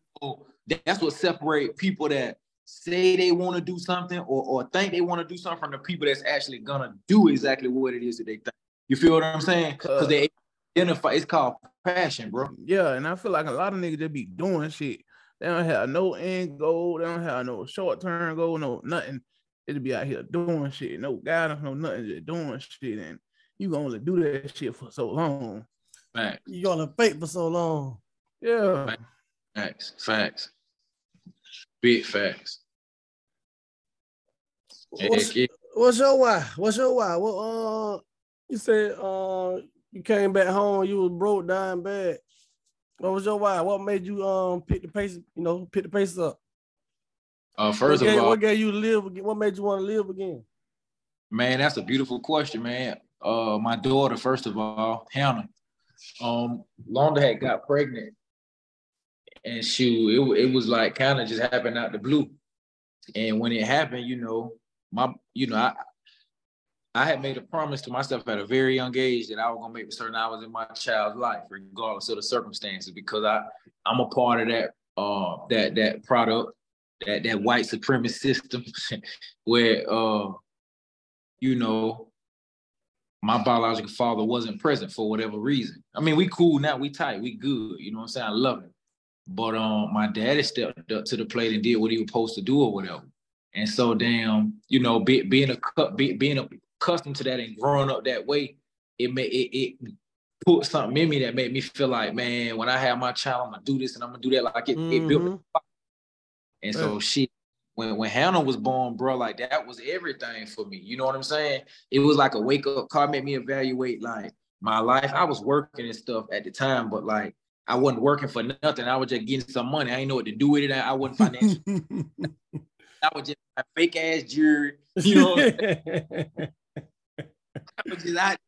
Speaker 8: that's what separate people that say they want to do something or, or think they want to do something from the people that's actually gonna do exactly what it is that they think. You feel what I'm saying? Because they identify it's called passion, bro.
Speaker 7: Yeah, and I feel like a lot of niggas just be doing shit. They don't have no end goal. They don't have no short term goal. No nothing. It'll be out here doing shit. No guidance. No nothing. Just doing shit. And you gonna only do that shit for so long.
Speaker 8: Facts.
Speaker 6: You gonna fake for so long.
Speaker 7: Yeah.
Speaker 8: Facts. Facts. Big facts.
Speaker 6: What's, your why? What's your why? What uh you said uh you came back home, you was broke, dying bad. What was your why? What made you um pick the pace, you know, pick the pace up?
Speaker 8: Uh, first
Speaker 6: what
Speaker 8: of
Speaker 6: gave,
Speaker 8: all,
Speaker 6: what gave you live again? What made you want to live again?
Speaker 8: Man, that's a beautiful question, man. Uh, my daughter, first of all, Hannah, um, Londa had got pregnant, and she it, it was like kind of just happened out the blue. And when it happened, you know, my you know, I I had made a promise to myself at a very young age that I was gonna make certain hours in my child's life, regardless of the circumstances, because I I'm a part of that uh that that product, that that white supremacist system [laughs] where uh you know, my biological father wasn't present for whatever reason. I mean, we cool now, we tight, we good. You know what I'm saying? I love him. But um, my daddy stepped up to the plate and did what he was supposed to do or whatever. And so, damn, you know, be, being a be, being accustomed to that and growing up that way, it made it, it put something in me that made me feel like, man, when I have my child, I'm gonna do this and I'm gonna do that. Like it, mm-hmm. it built. Mm-hmm. And so, she when when Hannah was born, bro, like that was everything for me. You know what I'm saying? It was like a wake up call, made me evaluate like my life. I was working and stuff at the time, but like I wasn't working for nothing. I was just getting some money. I didn't know what to do with it. I, I wasn't financial. [laughs] I was just a fake ass jewelry. You know, [laughs] I was just out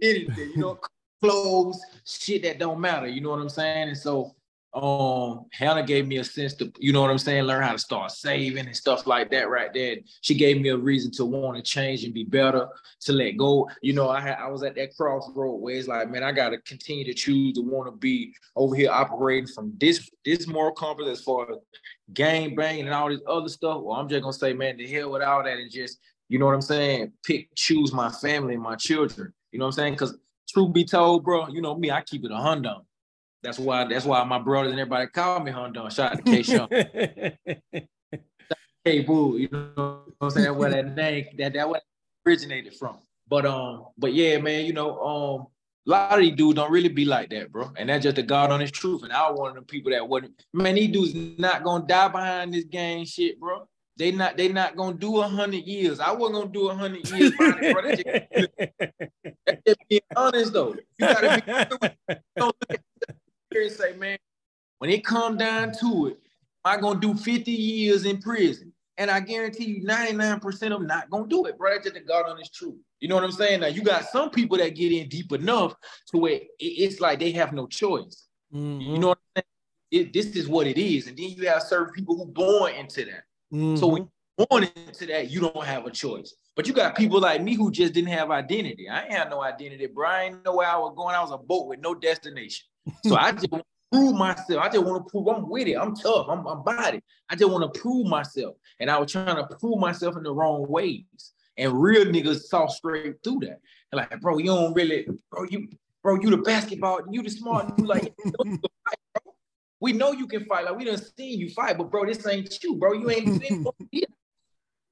Speaker 8: anything. You know, clothes, shit that don't matter. You know what I'm saying? And so um Hannah gave me a sense to, you know what I'm saying, learn how to start saving and stuff like that right there. She gave me a reason to want to change and be better, to let go. You know, I had I was at that crossroad where it's like, man, I gotta continue to choose to want to be over here operating from this this moral compass as far as game banging and all this other stuff. Well, I'm just gonna say, man, to hell with all that and just, you know what I'm saying, pick, choose my family and my children. You know what I'm saying? Because truth be told, bro, you know me, I keep it a hundred. That's why that's why my brothers and everybody call me HunDon. Shout out to K Sean. K Boo, you know what I'm saying? Where that name that that what originated from. But um, but yeah, man, you know, um, a lot of these dudes don't really be like that, bro. And that's just the God on his truth. And I was one of the people that wouldn't, man, these dudes not gonna die behind this gang shit, bro. They not they not gonna do a hundred years. I wasn't gonna do a hundred years, bro. That's just, that's just being honest though. You gotta be and say, man, when it come down to it, am I gonna do 50 years in prison? And I guarantee you 99% of them not gonna do it, bro. That's just the God on his truth. You know what I'm saying? Now you got some people that get in deep enough to where it's like they have no choice. Mm-hmm. You know what I'm saying? It, this is what it is. And then you have certain people who born into that. Mm-hmm. So when born into that, you don't have a choice. But you got people like me who just didn't have identity. I ain't had no identity, bro. I ain't know where I was going. I was a boat with no destination. So I just prove myself. I just want to prove I'm with it. I'm tough. I'm, I'm body. I just want to prove myself. And I was trying to prove myself in the wrong ways. And real niggas saw straight through that. Like, bro, you don't really, bro, you, bro, you the basketball, you the smart, you like, [laughs] we know you can fight. Like we done seen you fight, but bro, this ain't you, bro. You ain't [laughs]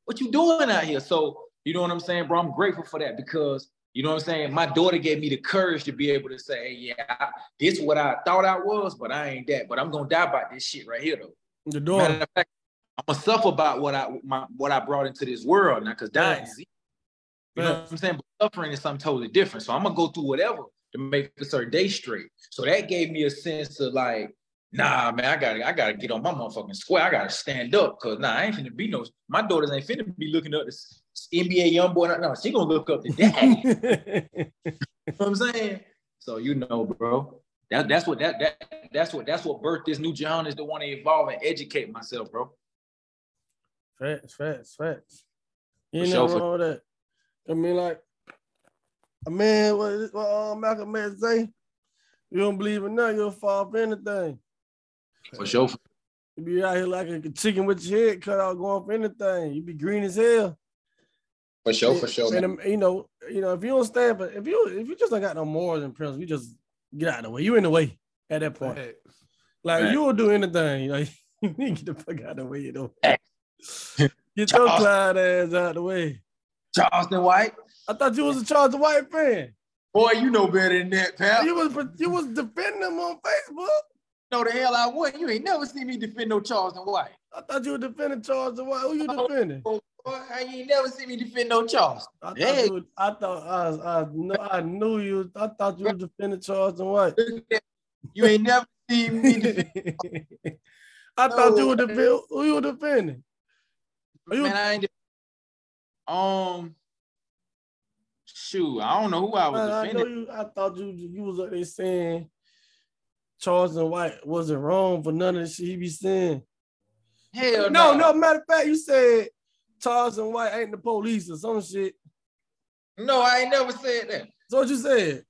Speaker 8: what you doing out here. So you know what I'm saying, bro? I'm grateful for that because you know what I'm saying? My daughter gave me the courage to be able to say, hey, yeah, this is what I thought I was, but I ain't that. But I'm gonna die about this shit right here, though.
Speaker 6: The daughter.
Speaker 8: Fact, I'm gonna suffer about what I my what I brought into this world now, because dying is You know what I'm saying? But suffering is something totally different. So I'm gonna go through whatever to make a certain day straight. So that gave me a sense of like, nah, man, I gotta, I gotta get on my motherfucking square. I gotta stand up, cause nah, I ain't finna be no. My daughters ain't finna be looking up this NBA YoungBoy. No, she gonna look up to daddy. [laughs] you know what I'm saying? So you know, bro. That, that's what that that that's what that's what birthed this new John is to want to evolve and educate myself, bro.
Speaker 6: Facts, facts, facts. You know sure, wrong with that. I mean, like, a man, what, what uh, Malcolm X say? You don't believe in nothing, you'll fall for anything.
Speaker 8: For sure.
Speaker 6: You be out here like a chicken with your head cut out going for anything. You be green as hell.
Speaker 8: For sure, for sure.
Speaker 6: And, you know, you know, if you don't stand, but if you if you just ain't got no morals and principles, you just get out of the way. You in the way at that point. Right. Like right. you will do anything. Like [laughs] you need to get the fuck out of the way, you know. get your Clyde ass out of the way.
Speaker 8: Charleston White.
Speaker 6: I thought you was a Charleston White fan.
Speaker 8: Boy, you know better than that, pal.
Speaker 6: You was you was defending them on Facebook.
Speaker 8: No, the hell I would. You ain't never seen me defend no Charleston White.
Speaker 6: I thought you were defending Charleston White. Who you oh, defending? Oh,
Speaker 8: I ain't never see me defend no Charles.
Speaker 6: I thought, hey. you, I, thought I, I, know, I knew you. I thought you were defending Charleston White.
Speaker 8: You ain't never seen me defend. [laughs]
Speaker 6: I thought you were defending. Who you were defending?
Speaker 8: You man, I ain't. Um, shoot, I don't know who I was man, defending. I, know
Speaker 6: you, I thought you you was up there saying Charleston White wasn't wrong for none of the shit he be saying.
Speaker 8: Hell
Speaker 6: no, no. no. Matter of fact, you said Charleston White ain't the police or some shit.
Speaker 8: No, I ain't never said that.
Speaker 6: So what you said?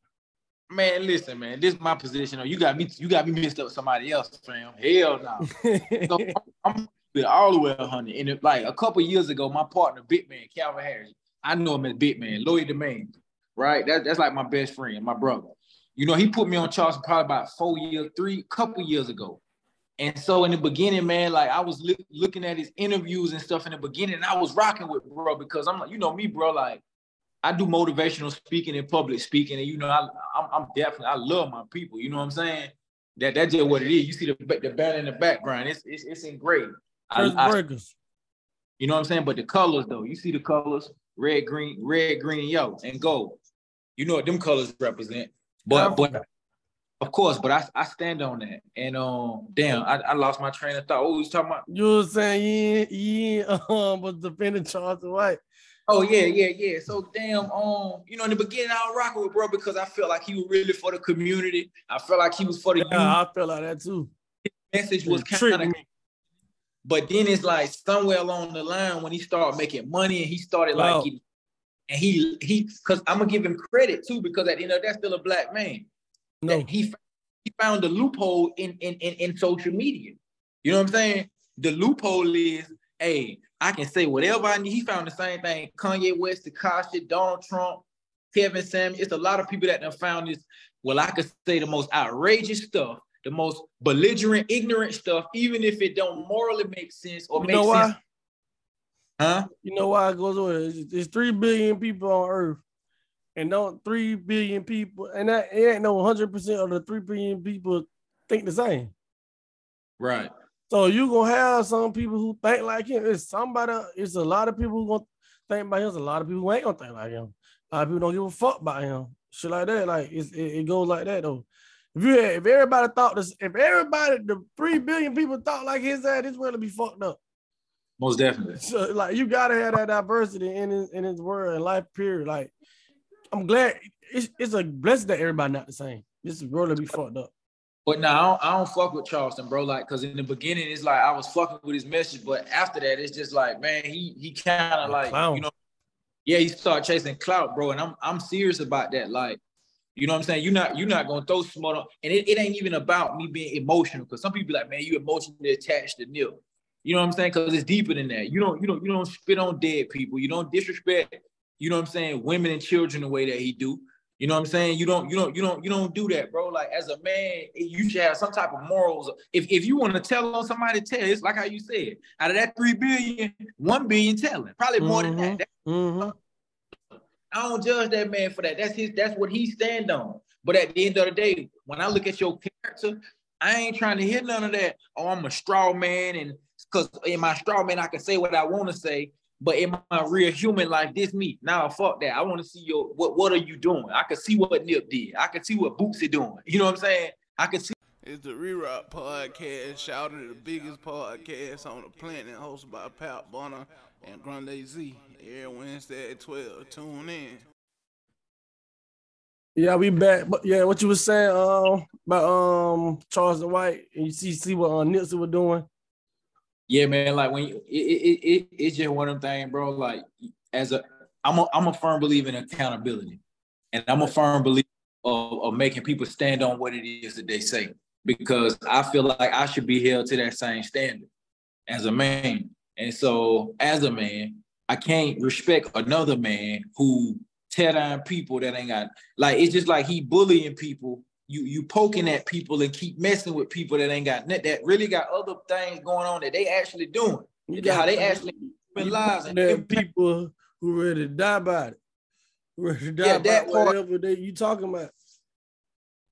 Speaker 8: Man, listen, man. This is my position. You got me. You got me mixed up with somebody else, fam. Hell no. [laughs] so I'm, I'm all the way a hundred. And it, like a couple years ago, my partner, Bitman, Calvin Harris, I know him as Bitman, Lloyd the Man. right? That, that's like my best friend, my brother. You know, he put me on Charleston probably about four years, three, couple years ago. And so in the beginning, man, like I was li- looking at his interviews and stuff in the beginning, and I was rocking with bro because I'm like, you know me, bro, like I do motivational speaking and public speaking, and you know, I, I'm, I'm definitely I love my people. You know what I'm saying? That that's just what it is. You see the the band in the background, it's it's, it's engraved. I, I, you know what I'm saying? But the colors though, you see the colors, red, green, red, green, and yellow, and gold. You know what them colors represent. But but of course, but I, I stand on that. And um, damn, I, I lost my train of thought. What was talking about?
Speaker 6: You were saying you, you [laughs] um was defending Charles White.
Speaker 8: Oh yeah, yeah, yeah. So damn, um, you know, in the beginning I was rocking with bro because I felt like he was really for the community. I felt like he was for the
Speaker 6: yeah, youth. I felt like that too.
Speaker 8: His message was kind of but then it's like somewhere along the line when he started making money and he started wow. like he, and he he because I'm gonna give him credit too because at the end of that's still a black man. No, he he found a loophole in, in in in social media. You know what I'm saying? The loophole is, hey, I can say whatever I need. He found the same thing. Kanye West, Tekashi, Donald Trump, Kevin Sam. It's a lot of people that have found this. Well, I could say the most outrageous stuff, the most belligerent, ignorant stuff, even if it don't morally make sense or
Speaker 6: you
Speaker 8: make
Speaker 6: know
Speaker 8: sense. Huh?
Speaker 6: You know why it goes on? There's three billion people on Earth, and don't three billion people, and that it ain't no hundred percent of the three billion people think the same.
Speaker 8: Right.
Speaker 6: So you gonna have some people who think like him. It's somebody. It's a lot of people who gonna think about him. It's a lot of people who ain't gonna think like him. A lot of people don't give a fuck about him. Shit like that. Like it, it goes like that though. If you if everybody thought this, if everybody the three billion people thought like his ass, this world would be fucked up.
Speaker 8: Most definitely. [laughs]
Speaker 6: So like you gotta have that diversity in his, in his world and life period. Like I'm glad it's, it's a blessing that everybody not the same. This world will be fucked up.
Speaker 8: But now I, don't, I don't fuck with Charleston, bro. Like, cause in the beginning it's like I was fucking with his message, but after that it's just like, man, he he kind of like, clown. you know, yeah, he start chasing clout, bro. And I'm I'm serious about that. Like, you know what I'm saying? You're not you're not gonna throw smoke on, and it, it ain't even about me being emotional. Cause some people be like, man, you emotionally attached to Nip. You know what I'm saying? Cause it's deeper than that. You don't you don't you don't spit on dead people. You don't disrespect. You know what I'm saying? Women and children the way that he do. You know what I'm saying? You don't, you don't, you don't, you don't do that, bro. Like as a man, you should have some type of morals. If, if you want to tell on somebody, tell. It's like how you said. Out of that three billion, one billion telling. Probably more mm-hmm. than that.
Speaker 6: Mm-hmm.
Speaker 8: I don't judge that man for that. That's his. That's what he stand on. But at the end of the day, when I look at your character, I ain't trying to hear none of that. Oh, I'm a straw man, and because in my straw man, I can say what I want to say. But in my real human life, this me. Now fuck that. I want to see your what what are you doing? I can see what Nip did. I can see what Bootsy doing. You know what I'm saying? I can see
Speaker 7: it's the Re-Rock Podcast, shouted the biggest podcast on the planet, hosted by Pat Bonner and Grande Z. Every Wednesday at 12. Tune in.
Speaker 6: Yeah, we back. But yeah, what you was saying um, about um Charleston White, and you see see what uh, Nipsey was doing.
Speaker 8: Yeah, man. Like when you, it, it, it, it's just one of them things, bro. Like as a, I'm a, I'm a firm believer in accountability, and I'm a firm believer of, of making people stand on what it is that they say, because I feel like I should be held to that same standard as a man. And so, as a man, I can't respect another man who tear down people that ain't got like. It's just like he bullying people you you poking at people and keep messing with people that ain't got that really got other things going on that they actually doing. You got how they actually lives
Speaker 6: and people who ready to die by it. Ready to die yeah, that part, whatever they you talking about.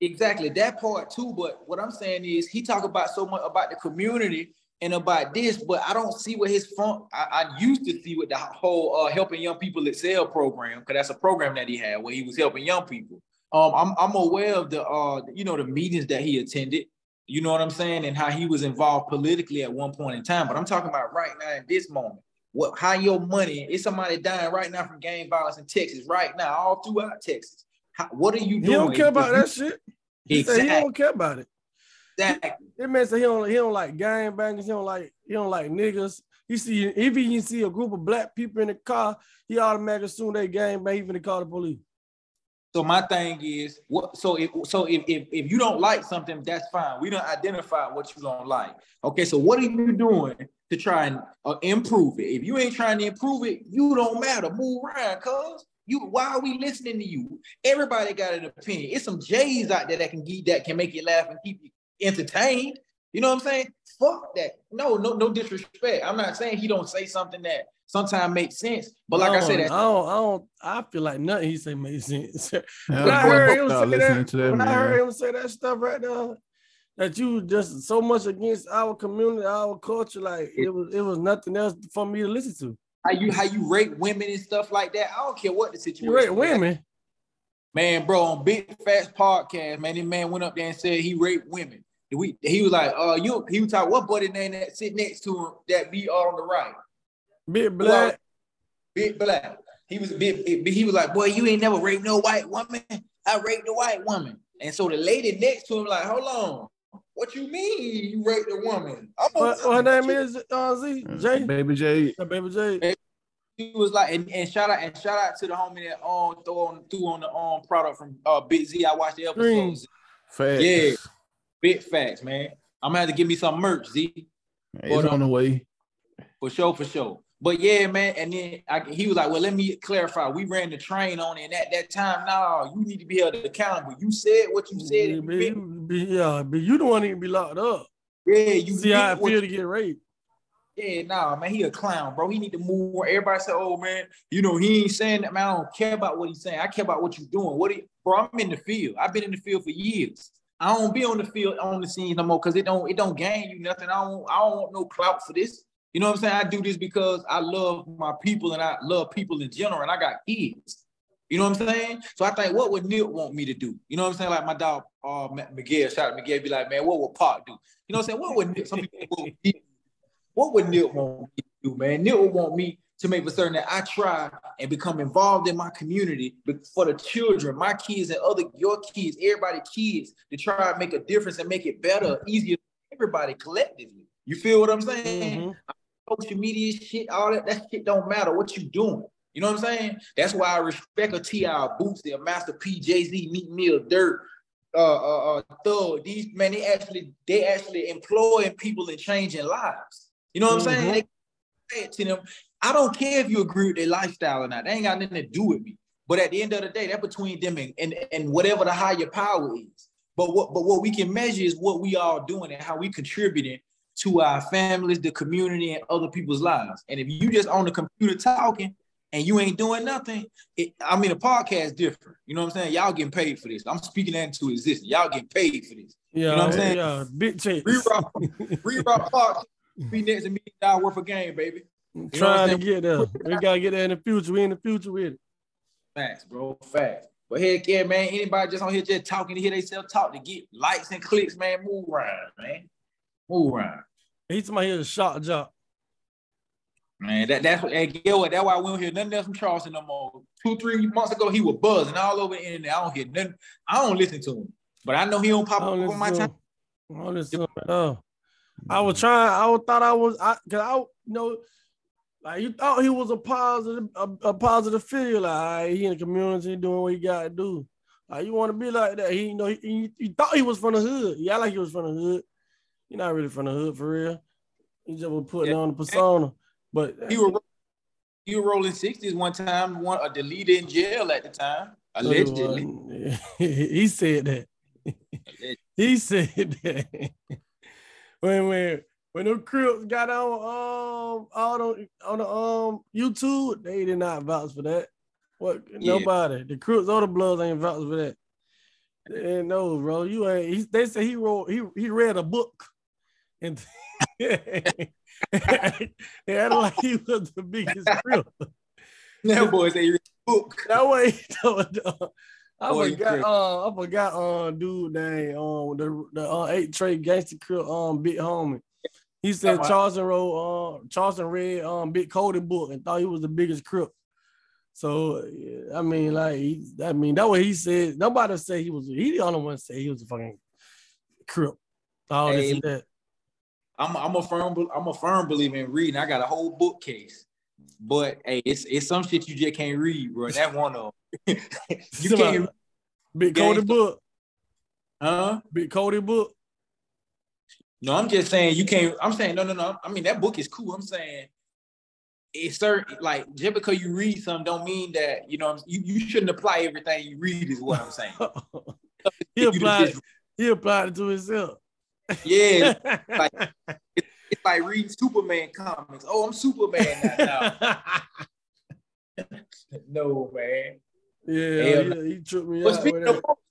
Speaker 8: Exactly that part too. But what I'm saying is he talk about so much about the community and about this, but I don't see what his fun. I, I used to see with the whole uh, helping young people excel program because that's a program that he had where he was helping young people. Um, I'm I'm aware of the uh, you know, the meetings that he attended. You know what I'm saying, and how he was involved politically at one point in time. But I'm talking about right now in this moment. What how your money is somebody dying right now from gang violence in Texas right now, all throughout Texas. How, what are you doing? He
Speaker 6: don't care about that shit. He,
Speaker 8: exactly.
Speaker 6: he don't care about it.
Speaker 8: Exactly.
Speaker 6: That man said he don't he don't like gang bangers. He don't like he don't like niggas. He see if he see a group of black people in the car, he automatically assume they gang bang. Even to call the police.
Speaker 8: So my thing is, what? So if so if, if if you don't like something, that's fine. We don't identify what you don't like. Okay, so what are you doing to try and uh, improve it? If you ain't trying to improve it, you don't matter. Move around, cuz. You why are we listening to you? Everybody got an opinion. It's some J's out there that can get that can make you laugh and keep you entertained. You know what I'm saying? Fuck that. No, no, no disrespect. I'm not saying he don't say something that sometimes makes sense. But like I
Speaker 6: No,
Speaker 8: said,
Speaker 6: I don't, I don't. I feel like nothing he say makes sense. [laughs] When I heard him say that,
Speaker 7: that
Speaker 6: when I heard him say that stuff right now, that you just so much against our community, our culture, like it was, it was nothing else for me to listen to.
Speaker 8: how you how you rate women and stuff like that. I don't care what the situation.
Speaker 6: You rate
Speaker 8: is.
Speaker 6: women.
Speaker 8: Man, bro, on Big Facts Podcast, man, this man went up there and said he raped women. We, he was like, uh, you he was talking what buddy name that sit next to him that be on the right.
Speaker 6: Big black.
Speaker 8: Big black. He was big, big- he was like, boy, you ain't never raped no white woman. I raped a white woman. And so the lady next to him, like, hold on. What you mean you raped a woman? I'm
Speaker 6: What, what her name is? Uh, Z J.
Speaker 7: Baby J.
Speaker 6: Baby J.
Speaker 8: He was like, and, and shout out and shout out to the homie that on threw on threw on the on product from uh Big Z. I watched the episodes.
Speaker 7: Facts.
Speaker 8: Yeah, big facts, man. I'm gonna have to give me some merch, Z.
Speaker 7: It's on the way.
Speaker 8: For sure, for sure. But yeah, man. And then I, he was like, "Well, let me clarify. We ran the train on it, and at that time, no, you need to be held accountable. You said what you said.
Speaker 6: Yeah,
Speaker 8: and
Speaker 6: but
Speaker 8: you
Speaker 6: you, be- yeah, but you that need to be locked up.
Speaker 8: Yeah, you
Speaker 6: see how
Speaker 8: what
Speaker 6: feel to get raped.
Speaker 8: Yeah, nah, man, he a clown, bro. He need to move. Everybody say, "Oh man, you know he ain't saying that." Man, I don't care about what he's saying. I care about what you're doing. What, he, bro? I'm in the field. I've been in the field for years. I don't be on the field on the scenes no more because it don't it don't gain you nothing. I don't I don't want no clout for this. You know what I'm saying? I do this because I love my people and I love people in general, and I got kids. You know what I'm saying? So I think, what would Neil want me to do? You know what I'm saying? Like my dog, uh, Miguel, shout out to Miguel, be like, man, what would Park do? You know what I'm saying? What would Neil, some people, what would Neil want me to do, man? Neil would want me to make for certain that I try and become involved in my community for the children, my kids and other your kids, everybody kids, to try and make a difference and make it better, easier for everybody collectively. You feel what I'm saying? Social media shit, all that, that shit don't matter. What you doing? You know what I'm saying? That's why I respect a T.I. Boots, a Master P, Jay-Z, Meek Mill, Dirt, uh, uh, uh, Thug. These man, they actually, they actually employing people and changing lives. You know what I'm saying? They say it to them. I don't care if you agree with their lifestyle or not. They ain't got nothing to do with me. But at the end of the day, that's between them and, and, and whatever the higher power is. But what but what we can measure is what we all doing and how we contributing to our families, the community, and other people's lives. And if you just on the computer talking and you ain't doing nothing, it, I mean, a podcast different. You know what I'm saying? Y'all getting paid for this. I'm speaking that into existence. Y'all getting paid for this.
Speaker 6: Yeah,
Speaker 8: you know what I'm saying?
Speaker 6: yeah, big checks.
Speaker 8: Rerock, rerock podcast. Be next a million dollar worth of game, baby. You know what I'm
Speaker 6: Trying to get there. We gotta get there in the future. We in the future with it.
Speaker 8: Facts, bro. Facts. But heck yeah, man. Anybody just on here just talking to hear themselves talk to get likes and clicks, man. Move around, man. Move around.
Speaker 6: He's somebody here a shot job.
Speaker 8: Man, that, that's what hey, get what that's why we don't hear nothing else from Charleston no more. Two, three months ago, he was buzzing all over the internet. I don't hear nothing. I don't listen to him. But I know he don't pop up
Speaker 6: don't
Speaker 8: on my time.
Speaker 6: I don't listen to him at. I was trying. I thought I was. I cause I you know, like you thought he was a positive, a, a positive figure. Like right, he in the community doing what he got to do. Like you want to be like that. He you know he, he, he thought he was from the hood. Yeah, like he was from the hood. He not really from the hood for real. He just was putting
Speaker 8: Yeah.
Speaker 6: on the persona. But
Speaker 8: He was he was rolling 60s one time, one a leader in jail at the time. Allegedly. [laughs]
Speaker 6: he said that. [laughs] he said that. when when when the Crips got on um all on on the um YouTube, they did not vouch for that. What
Speaker 8: Yeah.
Speaker 6: nobody. The Crips or the Bloods ain't vouch for that. They didn't know, bro. You ain't he, they say he wrote he he read a book and [laughs] they acted like he was the biggest Crip. [laughs]
Speaker 8: That boy say he read a book.
Speaker 6: That way, [laughs] I
Speaker 8: Boy,
Speaker 6: forgot. Uh, I forgot. Uh, dude, name. Um, the the uh, Eight Tray Gangster Crip. Um, big homie. He said. Charleston wrote. Uh, Charleston read um Big Cody book and thought he was the biggest crip. So yeah, I mean, like, he, I mean, that what he said. Nobody said he was. He the only one said he was a fucking crip. All this and that.
Speaker 8: I'm, I'm a firm I'm a firm believer in reading. I got a whole bookcase. But hey, it's it's some shit you just can't read, bro. That one of [laughs] you can't
Speaker 6: Big Cody book.
Speaker 8: huh?
Speaker 6: Big Cody book.
Speaker 8: No, I'm just saying you can't. I'm saying no, no, no. I mean that book is cool. I'm saying it's certain like just because you read something don't mean that you know you, you shouldn't apply everything you read is what I'm saying. [laughs]
Speaker 6: he applied. He applied it to himself.
Speaker 8: Yeah, [laughs] like it's, it's like reading Superman comics. Oh, I'm Superman now. [laughs] no, man.
Speaker 6: yeah, yeah, he tripped me
Speaker 8: But
Speaker 6: out.
Speaker 8: speaking of books,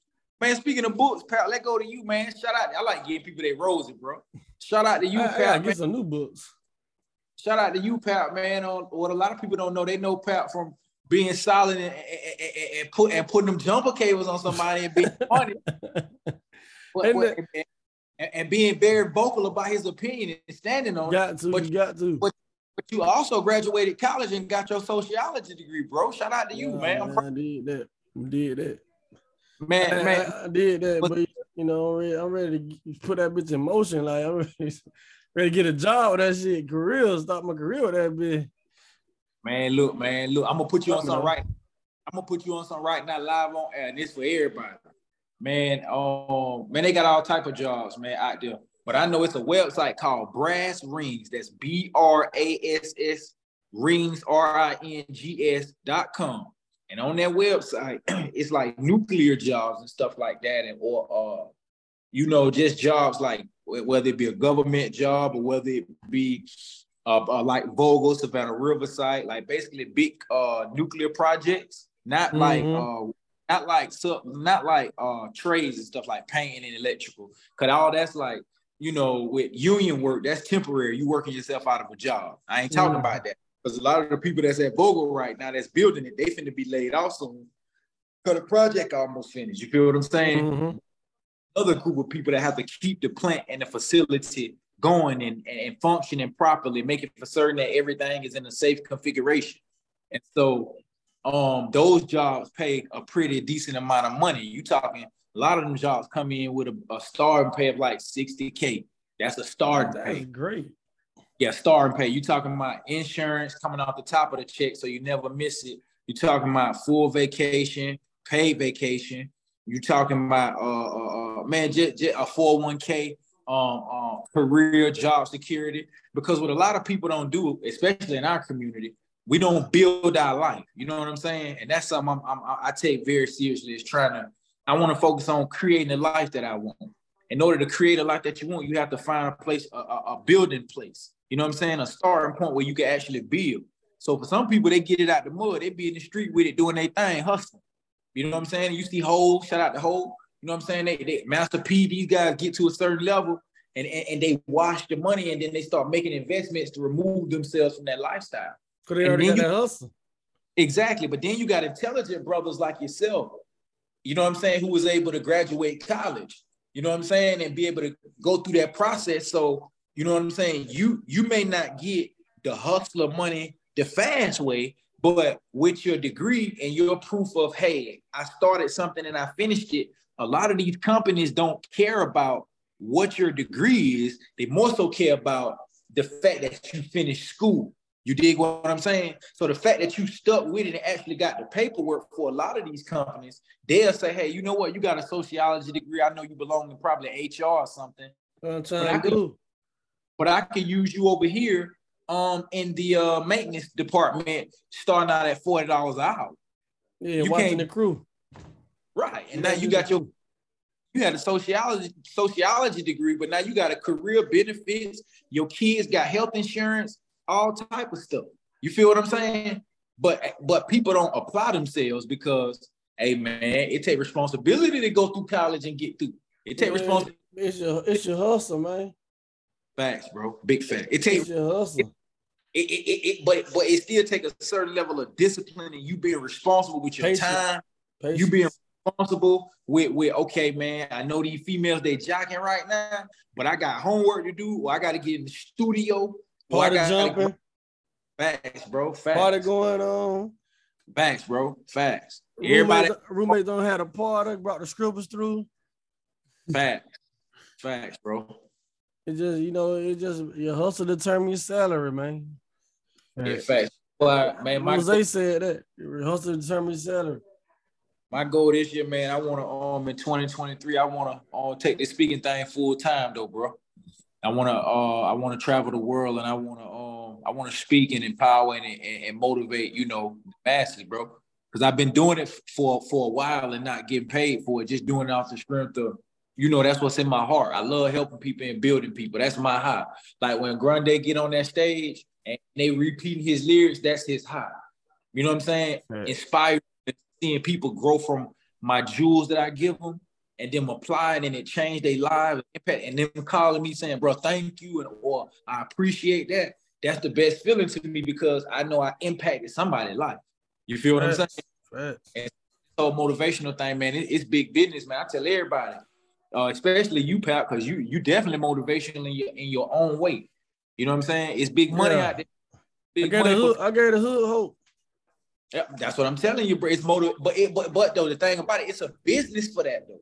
Speaker 8: man, speaking of books, pal, let go to you, man. Shout out. I like giving people their roses, bro. Shout out to you,
Speaker 6: I, I
Speaker 8: pal. man.
Speaker 6: get some new books.
Speaker 8: Shout out to you, Pat, man. On what a lot of people don't know, they know Pat from being solid and, and, and- and put and putting them jumper cables on somebody and being funny, [laughs] But-
Speaker 6: And
Speaker 8: but- and, and being very vocal about his opinion and standing on it.
Speaker 6: Got to,
Speaker 8: But-
Speaker 6: you got to.
Speaker 8: But but you also graduated college and got your sociology degree, bro. Shout out to you,
Speaker 6: Yeah,
Speaker 8: man. I'm
Speaker 6: I did that. I did that.
Speaker 8: man,
Speaker 6: I,
Speaker 8: man.
Speaker 6: I, I did that,
Speaker 8: But-
Speaker 6: but, you know, I'm ready, I'm ready to put that bitch in motion. Like I'm [laughs] ready, ready to get a job with that shit, career, start my career with that bitch.
Speaker 8: Man, look, man, look. I'm gonna put you on something right. I'm gonna put you on something right now, live on air, and it's for everybody. Man, um, man, they got all type of jobs, man, out there. But I know it's a website called Brass Rings. That's B R A S S Rings R I N G S dot com. And on that website, [clears throat] it's like nuclear jobs and stuff like that, and or uh, you know, just jobs like whether it be a government job or whether it be uh, uh, like Vogtle, Savannah River Site, like basically big uh nuclear projects, not like uh not like sub, not like uh trades and stuff like painting and electrical. Cause all that's like, you know, with union work, that's temporary. You working yourself out of a job. I ain't talking about that. Because a lot of the people that's at Vogtle right now that's building it, they finna be laid off soon. Cause the project almost finished. You feel what I'm saying?
Speaker 6: Mhm.
Speaker 8: other group of people that have to keep the plant and the facility going and, and functioning properly, making for certain that everything is in a safe configuration. And so um those jobs pay a pretty decent amount of money. You talking a lot of them jobs come in with a, a starting pay of like 60k. That's a starting
Speaker 6: That's
Speaker 8: pay.
Speaker 6: great.
Speaker 8: Yeah, starting pay. You talking about insurance coming off the top of the check, so you never miss it. You talking about full vacation, paid vacation. You talking about uh, uh, uh man, just, just a 401k, um, um, career job security. Because what a lot of people don't do, especially in our community, we don't build our life. You know what I'm saying? And that's something I'm, I'm, I take very seriously. Is trying to. I want to focus on creating the life that I want. In order to create a life that you want, you have to find a place, a, a, a building place. You know what I'm saying? A starting point where you can actually build. So for some people, they get it out the mud. They be in the street with it, doing their thing, hustling. You know what I'm saying? You see Hole, shout out to Hole. You know what I'm saying? They, they Master P, these guys get to a certain level and, and, and they wash the money and then they start making investments to remove themselves from that lifestyle.
Speaker 6: Cause they already got
Speaker 8: you-
Speaker 6: that hustle.
Speaker 8: Exactly. But then you got intelligent brothers like yourself, you know what I'm saying, who was able to graduate college, you know what I'm saying, and be able to go through that process. So, you know what I'm saying? You you may not get the hustler money the fast way, but with your degree and your proof of, hey, I started something and I finished it. A lot of these companies don't care about what your degree is. They more so care about the fact that you finished school. You dig what I'm saying? So the fact that you stuck with it and actually got the paperwork for a lot of these companies, they'll say, hey, you know what? You got a sociology degree. I know you belong in probably HR or something, But I
Speaker 6: do.
Speaker 8: but I can use you over here um in the uh maintenance department starting out at $40 an hour.
Speaker 6: Yeah,
Speaker 8: You
Speaker 6: watching the crew.
Speaker 8: Right. And now you got your you had a sociology sociology degree, but now you got a career benefits. Your kids got health insurance, all type of stuff. You feel what I'm saying? But but people don't apply themselves because, hey man, it take responsibility to go through college and get through. It take
Speaker 6: Man,
Speaker 8: responsibility.
Speaker 6: It's your it's your hustle, man.
Speaker 8: Facts, bro. Big fact. It take
Speaker 6: your hustle.
Speaker 8: it, it, it, it- but but it still take a certain level of discipline and you being responsible with your
Speaker 6: Patience.
Speaker 8: time.
Speaker 6: Patience.
Speaker 8: You being responsible with with okay, man. I know these females they jocking right now, but I got homework to do, or I got to get in the studio. Or I
Speaker 6: party jumping,
Speaker 8: Facts, bro. Facts.
Speaker 6: party going on.
Speaker 8: Facts, bro. Facts. Everybody.
Speaker 6: Roommates, roommates don't have a party. Brought the scribbles through.
Speaker 8: Facts. Facts, bro.
Speaker 6: It just you know it just your hustle determine your salary, man.
Speaker 8: Yeah, facts. But man, my
Speaker 6: Jose said that your hustle determine your salary.
Speaker 8: my goal this year, man, I want to um in 2023, I want to uh, take this speaking thing full time though, bro. I want to uh I want to travel the world and I want to um I want to speak and empower and, and, and motivate, you know, masses, bro. Because I've been doing it for for a while and not getting paid for it, just doing it off the strength of, you know, that's what's in my heart. I love helping people and building people. That's my high. Like when Grande get on that stage and they repeating his lyrics, that's his high. You know what I'm saying? Inspired seeing people grow from my jewels that I give them and them apply it and it changed their lives impact and them calling me saying, bro, thank you and or I appreciate that. That's the best feeling to me because I know I impacted somebody's life. You feel what I'm saying? So motivational thing, man, it- it's big business, man. I tell everybody, uh, especially you, Pat, because you you definitely motivational in your in your own way. You know what I'm saying? It's big money
Speaker 6: Yeah.
Speaker 8: out there.
Speaker 6: I
Speaker 8: Big
Speaker 6: gave the
Speaker 8: money for-
Speaker 6: hood. I gave the hood hope.
Speaker 8: yeah, that's what I'm telling you, bro. It's motive, but it, but but though the thing about it, it's a business for that though.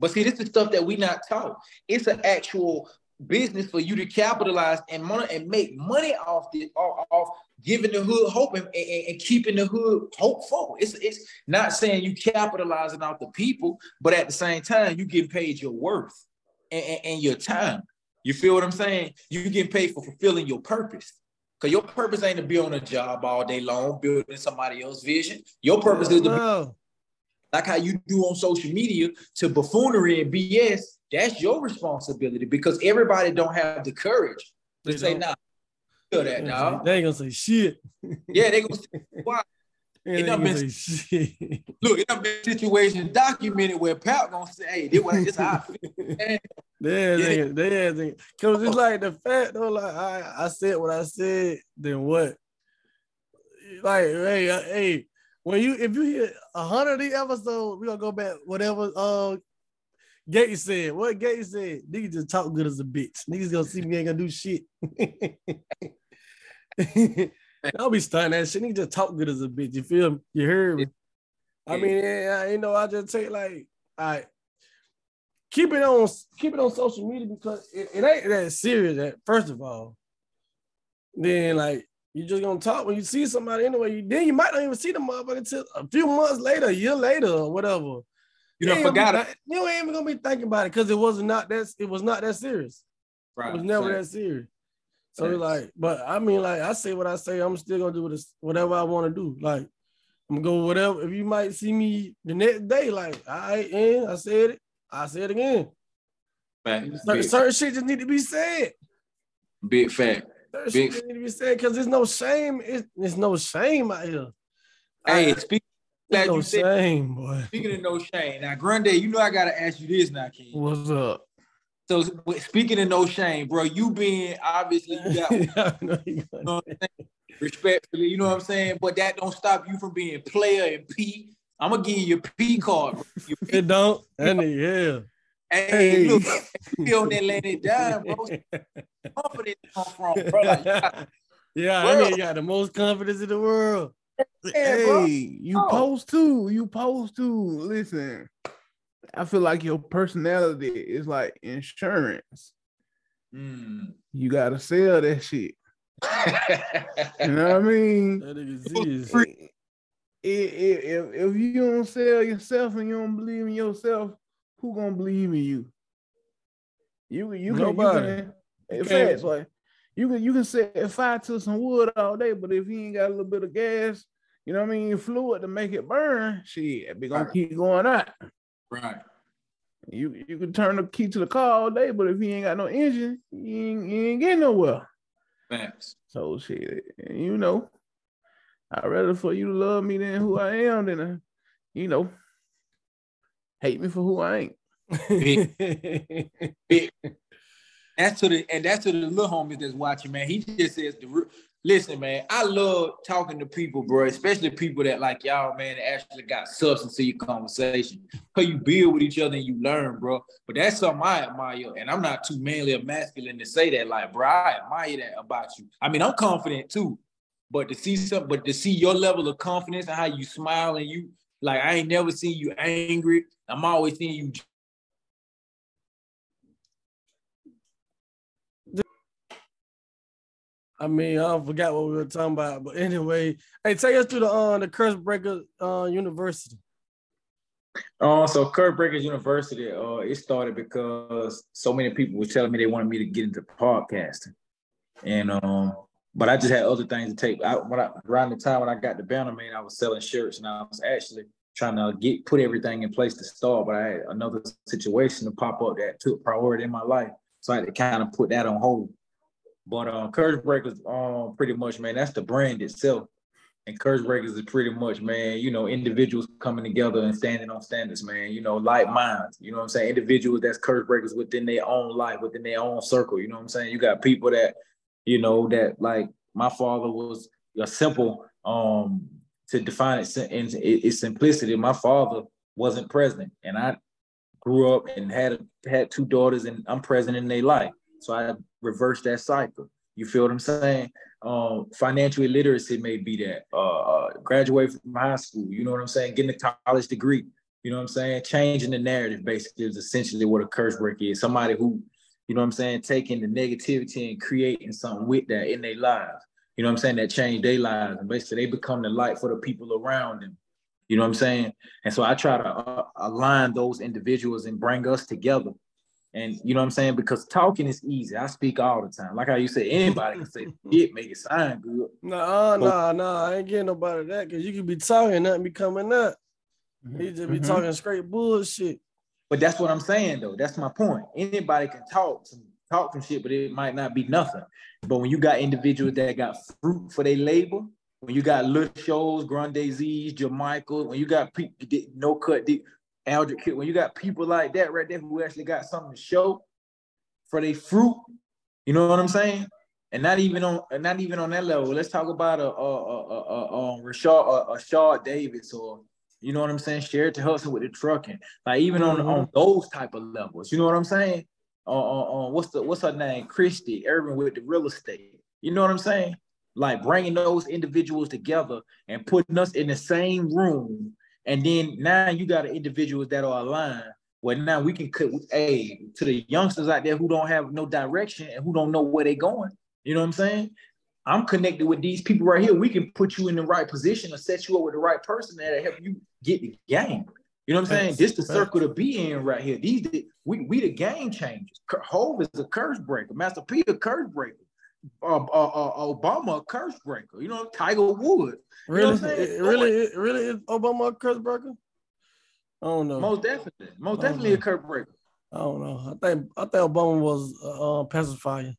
Speaker 8: But see, this is stuff that we not taught. It's an actual business for you to capitalize and money and make money off the off, giving the hood hope and, and, and keeping the hood hopeful. It's it's not saying you capitalizing off the people, but at the same time, you get paid your worth and, and, and your time. You feel what I'm saying? You getting paid for fulfilling your purpose. Because your purpose ain't to be on a job all day long building somebody else's vision. Your purpose is to. Like how you do on social media to buffoonery and BS. That's your responsibility because everybody don't have the courage to
Speaker 6: They
Speaker 8: say,
Speaker 6: don't.
Speaker 8: nah, feel that, dog.
Speaker 6: They ain't gonna say shit.
Speaker 8: Yeah, they gonna say, why? It done been-
Speaker 6: shit.
Speaker 8: Look, it done been situations documented where Pat gonna say, hey, this, what, this how I feel. [laughs] Man, Yeah.
Speaker 6: ain't they because it's like the fact though, like I, I said what I said, then what? Like, hey, hey, when you if you hear a hundred of these episodes, we're gonna go back whatever uh Gates said. What Gates said, niggas just talk good as a bitch. Niggas gonna see me ain't gonna do shit. [laughs] I'll be stunning that shit. Niggas just talk good as a bitch. You feel me? You heard me? I mean, yeah, you know, I just take like, I keep it on, keep it on social media because it, it ain't that serious. That first of all, then like you just gonna talk when you see somebody anyway. You, then you might not even see the motherfucker until a few months later, a year later, or whatever.
Speaker 8: You
Speaker 6: ain't be
Speaker 8: forgot it.
Speaker 6: You ain't even gonna be thinking about it because it was not that. It was not that serious.
Speaker 8: Right.
Speaker 6: It was never that serious. So
Speaker 8: Facts.
Speaker 6: like, but I mean, like I say what I say, I'm still gonna do whatever I want to do. Like I'm gonna go whatever. If you might see me the next day, like I and I said it, I said it again.
Speaker 8: Facts.
Speaker 6: Certain, certain shit just need to be said.
Speaker 8: big fact.
Speaker 6: Certain
Speaker 8: Big-
Speaker 6: shit just need to be said because there's no shame. It's, there's no shame out here.
Speaker 8: Hey,
Speaker 6: I-
Speaker 8: speak,
Speaker 6: there's no
Speaker 8: you
Speaker 6: shame, boy.
Speaker 8: speaking of no shame. Now, Grande, you know I gotta ask you this now, King.
Speaker 6: What's up?
Speaker 8: So speaking of no shame, bro, you being obviously you got [laughs]
Speaker 6: know you
Speaker 8: know what I'm saying? Respectfully, you know what I'm saying? But that don't stop you from being player and P. I'm gonna give you your P card. Your P. [laughs]
Speaker 6: it don't. That nigga,
Speaker 8: Hey,
Speaker 6: Hey.
Speaker 8: look, [laughs] you feel that let it down, bro. [laughs] Confidence come from, bro. Like, you got- [laughs]
Speaker 6: yeah,
Speaker 8: Bro.
Speaker 6: that nigga got the most confidence in the world.
Speaker 8: Yeah, bro.
Speaker 7: Hey, you
Speaker 8: Oh.
Speaker 7: post to, you post to. Listen, I feel like your personality is like insurance.
Speaker 8: Mm.
Speaker 7: You gotta sell that shit. You know what I mean?
Speaker 6: That nigga Z is
Speaker 7: I- i- If, if you don't sell yourself and you don't believe in yourself, who gonna believe in you? You you can
Speaker 6: Nobody.
Speaker 7: You can, in
Speaker 6: can't-
Speaker 7: like you can you can set fire to some wood all day, but if you ain't got a little bit of gas, you know what I mean, fluid to make it burn, shit, be gonna
Speaker 8: Right.
Speaker 7: keep going out.
Speaker 8: right.
Speaker 7: You you can turn the key to the car all day, but if you ain't got no engine, you ain't, you ain't getting nowhere.
Speaker 8: Facts.
Speaker 7: So shit, you know, I'd rather for you to love me than who I am than uh, you know, hate me for who I ain't. [laughs]
Speaker 8: That's to the and that's to the little homies that's watching, man. He just says the listen, man. I love talking to people, bro, especially people that like y'all, man, actually got substance to your conversation. Cause you build with each other and you learn, bro. But that's something I admire, and I'm not too manly or masculine to say that. Like, bro, I admire that about you. I mean, I'm confident too, but to see some, but to see your level of confidence and how you smile and you like, I ain't never seen you angry. I'm always seeing you
Speaker 6: I mean, I forgot what we were talking about, but anyway, hey, take us through the uh the Curse Breaker uh University.
Speaker 8: Uh, so Curse Breakers University, uh, it started because so many people were telling me they wanted me to get into podcasting. And um, but I just had other things to take. I, when I around the time when I got the banner made, I was selling shirts and I was actually trying to get put everything in place to start. But I had another situation to pop up that took priority in my life, so I had to kind of put that on hold. But uh, Curse Breakers, um, pretty much, man, that's the brand itself. And Curse Breakers is pretty much, man, you know, individuals coming together and standing on standards, man, you know, like minds, you know what I'm saying? Individuals that's Curse Breakers within their own life, within their own circle, you know what I'm saying? You got people that, you know, that like my father was a simple, um, to define it in its simplicity. My father wasn't president, and I grew up and had had two daughters, and I'm present in their life. So I reversed that cycle. You feel what I'm saying? Um, financial illiteracy may be that. Uh, uh, graduate from high school, you know what I'm saying? Getting a college degree, you know what I'm saying? Changing the narrative basically is essentially what a curse break is. Somebody who, you know what I'm saying, taking the negativity and creating something with that in their lives. You know what I'm saying? That change their lives. And basically they become the light for the people around them. You know what I'm saying? And so I try to uh, align those individuals and bring us together and you know what I'm saying? Because talking is easy. I speak all the time. Like how you say, anybody can say [laughs] it, make it sound good.
Speaker 6: Nah, nah, nah. I ain't getting nobody that because you could be talking, nothing be coming up. Mm-hmm. You just be mm-hmm. talking straight bullshit.
Speaker 8: But that's what I'm saying though. That's my point. Anybody can talk some talk some shit, but it might not be nothing. But when you got individuals that got fruit for their labor, when you got Lil Shows, Grande Z's, Jamaica, when you got people no cut deep, Aldrich Kid, when you got people like that right there who actually got something to show for their fruit, you know what I'm saying? And not even on not even on that level. Let's talk about a a a, a, a Rashad a, a Shaw Davis or you know what I'm saying? Share it to hustle with the trucking. Like even on, mm-hmm. on those type of levels. You know what I'm saying? What's the what's her name? Christy Irvin with the real estate. You know what I'm saying? Like bringing those individuals together and putting us in the same room and then now you got individuals that are aligned. Well, now we can cut a to the youngsters out there who don't have no direction and who don't know where they're going. You know what I'm saying? I'm connected with these people right here. We can put you in the right position or set you up with the right person that'll help you get the game. You know what I'm saying? This the circle to be in right here. These we we the game changers. Hov is a curse breaker. Master P a curse breaker uh, uh, uh, Obama a curse breaker. You know, Tiger Woods.
Speaker 6: Really, you know really, really is Obama a curse breaker? I don't know.
Speaker 8: Most definitely, most definitely know. a curse breaker.
Speaker 6: I don't know. I think I think Obama was a uh, pacifier.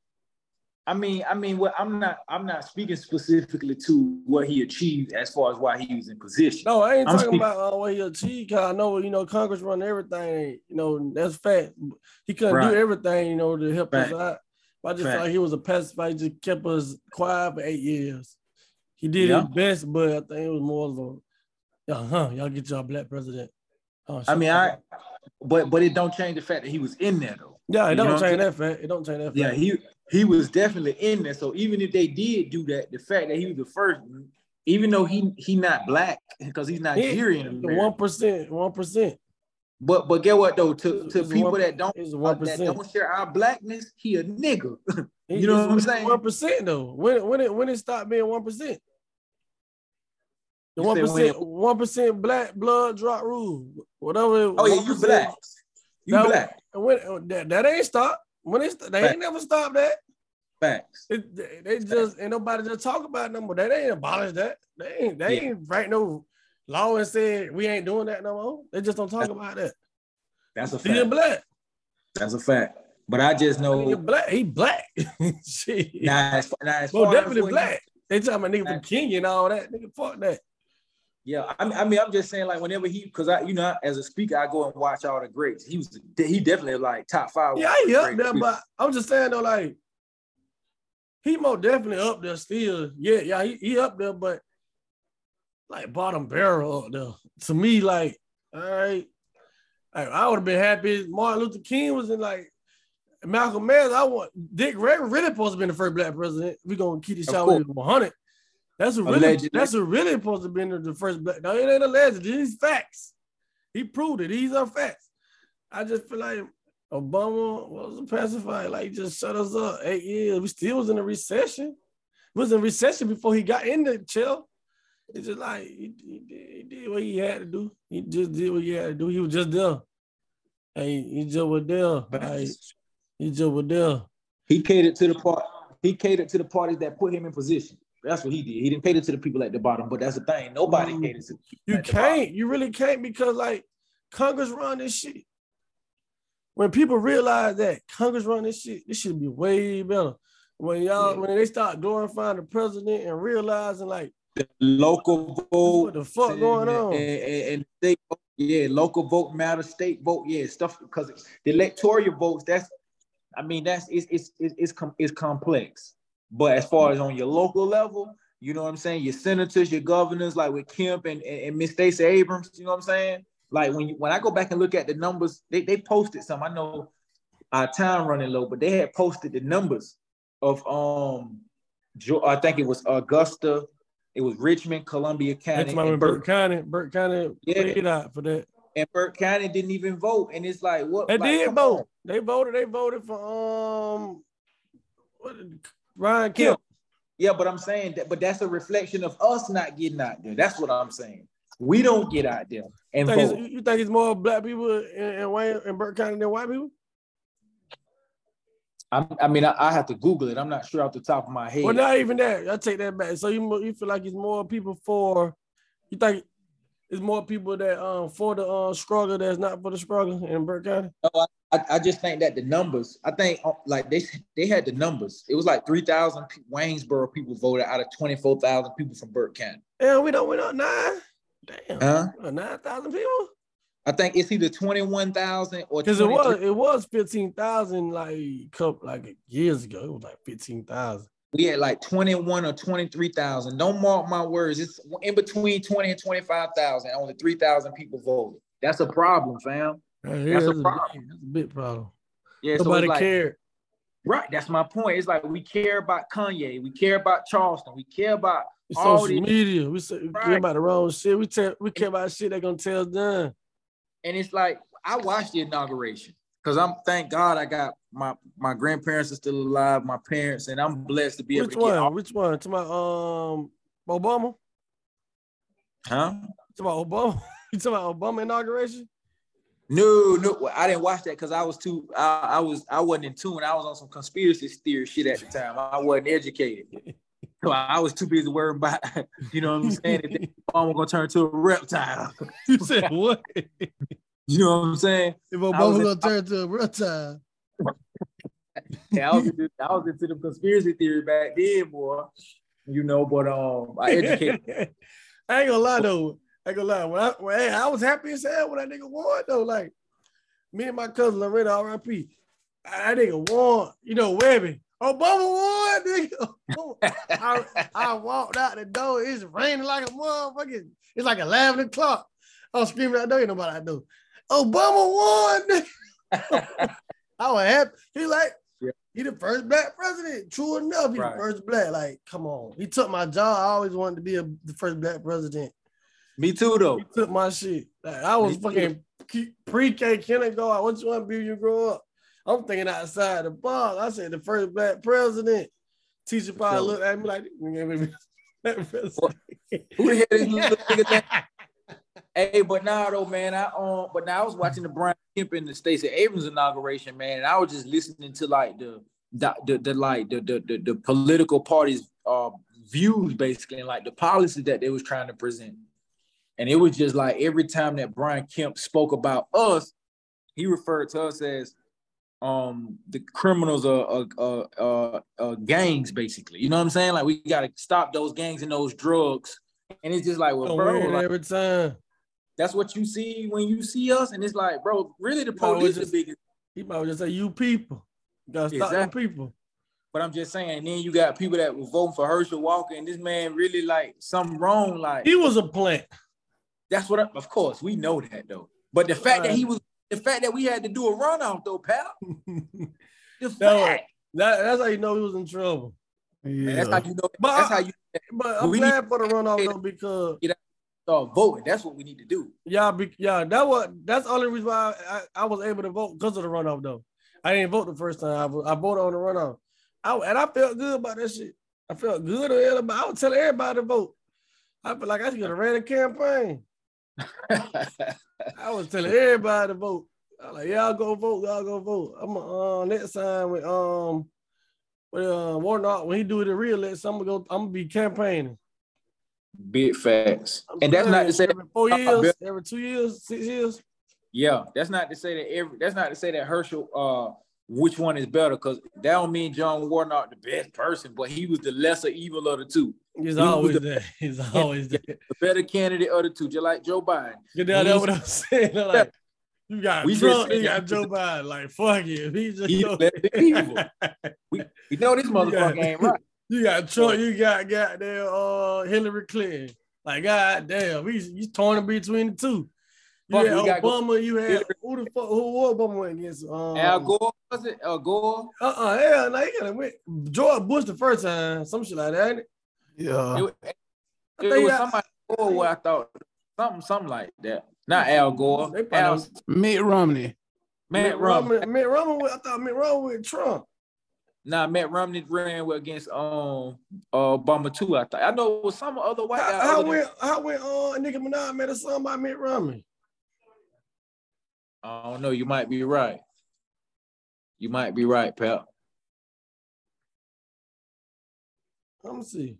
Speaker 8: I mean, I mean, what I'm not, I'm not speaking specifically to what he achieved as far as why he was in position.
Speaker 6: No, I ain't I'm talking speaking- about uh, what he achieved. Cause I know, you know, Congress run everything. You know, that's fact. He couldn't right. do everything, you know, to help right. us out. But I just like he was a pacifier. He just kept us quiet for eight years. He did his best, but I think it was more of a, uh huh, y'all get y'all black president.
Speaker 8: Oh, I mean, I, but but it don't change the fact that he was in there though.
Speaker 6: Yeah, it you don't change that fact. It don't change that fact.
Speaker 8: Yeah, he he was definitely in there. So even if they did do that, the fact that he was the first, even though he he not black because he's Nigerian,
Speaker 6: one percent, one percent.
Speaker 8: But but get what though? To, to people that don't that don't share our blackness, he a nigga. [laughs] you know what I'm saying?
Speaker 6: One percent though. When when it when it stopped being one percent. The one percent one percent black blood drop rule. Whatever.
Speaker 8: Oh yeah, you black. You that, black.
Speaker 6: When, uh, that, that ain't stopped. When it they ain't never stopped that.
Speaker 8: Facts.
Speaker 6: It, they, they just ain't nobody just talk about them, but they ain't abolish that. They ain't they yeah. ain't write no law and said we ain't doing that no more. They just don't talk that's, about that.
Speaker 8: That's a fact. Black. That's a fact. But I just know
Speaker 6: he black. He black. [laughs]
Speaker 8: Shit. Nah, as, nah, as
Speaker 6: well, definitely black. they talking about nigga from Kenya and all that. Nigga, fuck that.
Speaker 8: Yeah, I mean, I mean, I'm just saying, like, whenever he, because I, you know, as a speaker, I go and watch all the greats. He was, he definitely like top five.
Speaker 6: Yeah, he up there, but I'm just saying though, like, he more definitely up there still. Yeah, yeah, he, he up there, but like bottom barrel up there. To me, like, all right, like, I would have been happy. Martin Luther King was in like Malcolm X. I want Dick Gregory really supposed to be the first black president. We're gonna keep this shot with 100. That's a really allegedly. that's a really supposed to be the first black. No, it ain't alleged. These facts. He proved it. These are facts. I just feel like Obama was a pacifier. Like just shut us up. Eight years. We still was in a recession. We was in recession before he got in the chill. It's just like he, he, did, he, did, what he had to do. He just did what he had to do. He was just there. Hey, he just was there. Like, he just was there.
Speaker 8: He catered to the part. he catered to the parties that put him in position. That's what he did. He didn't cater to the people at the bottom. But that's the thing. Nobody
Speaker 6: Mm.
Speaker 8: caters to
Speaker 6: You can't. You really can't because like Congress run this shit. When people realize that Congress run this shit, this should be way better. When y'all
Speaker 8: Yeah.
Speaker 6: when they start glorifying the president and realizing like the
Speaker 8: local vote.
Speaker 6: what the fuck going on?
Speaker 8: And, and, and state vote, yeah, local vote matter, state vote, yeah, stuff because the electoral votes, that's I mean, that's it's it's it's it's, com- it's complex. But as far as on your local level, you know what I'm saying? Your senators, your governors, like with Kemp and, and, and Miss Stacey Abrams, you know what I'm saying? Like when you when I go back and look at the numbers, they, they posted some. I know our time running low, but they had posted the numbers of um I think it was Augusta, it was Richmond, Columbia County,
Speaker 6: That's my
Speaker 8: and
Speaker 6: Burke
Speaker 8: Burke,
Speaker 6: County. Burke County
Speaker 8: Yeah.
Speaker 6: paid out for that.
Speaker 8: and Burke County didn't even vote. And it's like what
Speaker 6: They
Speaker 8: like,
Speaker 6: did vote.
Speaker 8: on.
Speaker 6: They voted. They voted for um what, Ryan. Kemp.
Speaker 8: Yeah, but I'm saying that, but that's a reflection of us not getting out there. That's what I'm saying. We don't get out there and
Speaker 6: You think, you think it's more black people in, in Wayne in Burke County than white people?
Speaker 8: I, I mean, I, I have to Google it. I'm not sure off the top of my head.
Speaker 6: Well, not even that. I take that back. So you you feel like it's more people for you think it's more people that um for the uh, struggle that's not for the struggle in Burke County.
Speaker 8: No, I, I just think that the numbers. I think uh, like they they had the numbers. It was like three thousand Waynesboro people voted out of twenty four thousand people from Burke County.
Speaker 6: Yeah, we don't we don't nine. Damn,
Speaker 8: Huh?
Speaker 6: nine thousand people.
Speaker 8: I think it's either twenty one thousand or
Speaker 6: Because it was
Speaker 8: 23.
Speaker 6: it was fifteen thousand like couple like years ago. It was like fifteen thousand.
Speaker 8: We had like 21 or 23,000. Don't mark my words. It's in between 20 and 25,000. Only 3,000 people voted. That's a problem, fam.
Speaker 6: That's,
Speaker 8: a
Speaker 6: a,
Speaker 8: problem.
Speaker 6: big, that's a big problem.
Speaker 8: Yeah, so
Speaker 6: Nobody
Speaker 8: it's like,
Speaker 6: cared.
Speaker 8: right. That's my point. It's like we care about Kanye, we care about Charleston, we care about all
Speaker 6: Social media. We say we care about the wrong shit. We tell we care about shit they gonna tell done.
Speaker 8: and it's like I watched the inauguration because I'm thank God I got my my grandparents are still alive, my parents, and I'm blessed to be able
Speaker 6: Which
Speaker 8: to get
Speaker 6: one?
Speaker 8: all,
Speaker 6: Which one? To my um Obama?
Speaker 8: huh?
Speaker 6: To my Obama? You talking about Obama inauguration?
Speaker 8: No, no, I didn't watch that because I was too. I, I was. I wasn't in tune. I was on some conspiracy theory shit at the time. I wasn't educated, so I was too busy worrying about. [laughs] You know what I'm saying? That [laughs] Obama gonna turn to a reptile.
Speaker 6: You said what? [laughs] if
Speaker 8: You know what I'm saying?
Speaker 6: Obama
Speaker 8: was in-
Speaker 6: gonna turn to a reptile. [laughs]
Speaker 8: Yeah, I was into, I was into the conspiracy theory back then, boy. You know, but um, I educated. [laughs]
Speaker 6: I ain't gonna lie though. I ain't gonna lie. When I, when, hey, I was happy as hell when that nigga won though. Like me and my cousin Loretta, R.I.P. That nigga won. You know, Webby. Obama won, [laughs] nigga. I, I walked out the door. It's raining like a motherfucker. It's like 11 o'clock. I was screaming out there. Ain't nobody I know. Obama won. [laughs] I was happy. He like,
Speaker 8: Yeah.
Speaker 6: he the first black president. True enough, he
Speaker 8: Right.
Speaker 6: the first black. Like, come on. He took my job. I always wanted to be a, the first black president.
Speaker 8: Me too, though.
Speaker 6: He took my shit. Like, I was
Speaker 8: Me
Speaker 6: fucking pre-K kindergarten. What you want to be when you grow up? I'm thinking outside the box. I said the first black president. Teacher probably looked at me like, "Nigga, black president."
Speaker 8: Who the hell is this nigga thing? Hey, but now though, man, I um, but now I was watching the Brian Kemp and the Stacey Abrams inauguration, man, and I was just listening to like the the the, the like the, the the the political parties' uh views basically, and like the policies that they was trying to present, and it was just like every time that Brian Kemp spoke about us, he referred to us as um the criminals are uh, uh, uh, uh gangs basically. You know what i'm saying? Like we got to stop those gangs and those drugs. And it's just like well bro like,
Speaker 6: every time.
Speaker 8: That's what you see when you see us and it's like bro really the police
Speaker 6: just-
Speaker 8: the biggest
Speaker 6: He might just say, "You people, you gotta stop
Speaker 8: Exactly.
Speaker 6: people."
Speaker 8: but i'm just saying and then you got people that were voting for herschel walker and this man really like something wrong like
Speaker 6: He was a plant.
Speaker 8: that's what I, of course we know that though but the fact that he was the fact that we had to do a runoff though pal [laughs] the fact
Speaker 6: That, that's how you know he was in trouble.
Speaker 8: man, that's how you know
Speaker 6: But
Speaker 8: that's how you
Speaker 6: But I'm glad for the runoff though because
Speaker 8: start voting that's what we need to do
Speaker 6: y'all be yeah that was that's the only reason why I, I was able to vote because of the runoff though. I didn't vote the first time. I, I voted on the runoff. I, and I felt good about that shit. I felt good about. I was telling everybody to vote. I feel like I should have ran a campaign. I was telling everybody to vote. I like, y'all go vote, y'all go vote. I'm uh, next time with um with uh, Warnock, when he do in real I'm gonna go. I'm gonna be campaigning.
Speaker 8: Big facts.
Speaker 6: I'm
Speaker 8: And that's not to say
Speaker 6: every four years, every two years, six years.
Speaker 8: Yeah, that's not to say that every that's not to say that Herschel uh which one is better because that don't mean John Warnock the best person, but he was the lesser evil of the two.
Speaker 6: He's
Speaker 8: He
Speaker 6: always
Speaker 8: the-
Speaker 6: there. [laughs] He's [laughs] always there.
Speaker 8: The better candidate of the two, just like Joe Biden.
Speaker 6: You know that's what I'm saying. [laughs] Like you got
Speaker 8: We
Speaker 6: Trump, you got Joe Biden. Like fuck it. He just
Speaker 8: He evil. We, we know this motherfucker ain't right.
Speaker 6: You got Trump, you got goddamn uh Hillary Clinton. Like god damn, he's he's torn between the two. You
Speaker 8: Fuck,
Speaker 6: had
Speaker 8: gotta
Speaker 6: Obama, you had
Speaker 8: Hillary-
Speaker 6: who the fuck who who Obama went against? Um,
Speaker 8: Al Gore was it? Al Gore.
Speaker 6: Uh-uh, hell, no, he gotta win. George Bush the first time, some shit like that, ain't it?
Speaker 7: Yeah.
Speaker 8: It, was-
Speaker 6: I
Speaker 8: it was somebody Gore where I thought something something like that. Not Al Gore.
Speaker 6: They probably-
Speaker 8: Al,
Speaker 7: Mitt Romney.
Speaker 8: Matt Romney.
Speaker 6: Romney. Mitt Romney, I thought Mitt Romney with Trump.
Speaker 8: Nah, Matt Romney ran with against um uh Obama too. I thought I know it was some other white guy.
Speaker 6: How, how went how went uh Nicki Minaj made a song by Mitt Romney?
Speaker 8: I don't know. You might be right. You might be right, pal.
Speaker 6: Let me see.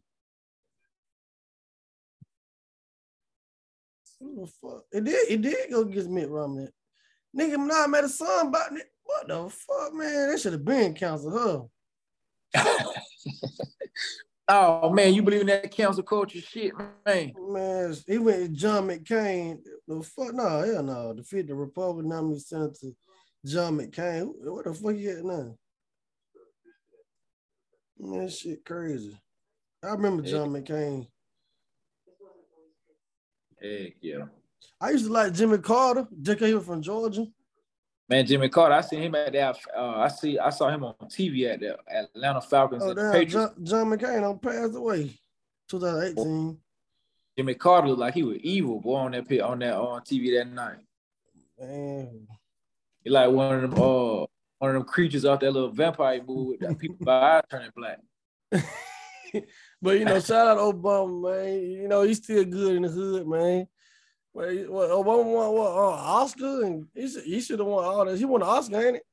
Speaker 6: Who the fuck? It did. It did go against Mitt Romney. Nigga Minaj made a song about it. What the fuck, man? That should have been council her. [laughs]
Speaker 8: Oh man, you believe in that council culture shit, man?
Speaker 6: Man, he went John McCain. The fuck, no, hell no. Defeat the Republican nominee Senator John McCain. What the fuck he at now? Man, shit crazy. I remember John McCain.
Speaker 8: Heck yeah.
Speaker 6: I used to like Jimmy Carter, 'cause he was from Georgia.
Speaker 8: Man, Jimmy Carter, I seen him at that. Uh, I see, I saw him on TV at the Atlanta Falcons
Speaker 6: Oh, damn. John, John McCain passed away. 2018.
Speaker 8: Jimmy Carter looked like he was evil, boy, on that pit on that on TV that night.
Speaker 6: Man,
Speaker 8: He like one of them, uh, one of them creatures off that little vampire movie that people by eyes turning black. [laughs]
Speaker 6: but you know, shout out to Obama, man. You know, he's still good in the hood, man. Well, what, Obama won what uh, Oscar, and he should, he should have won all this. He won an Oscar, ain't it?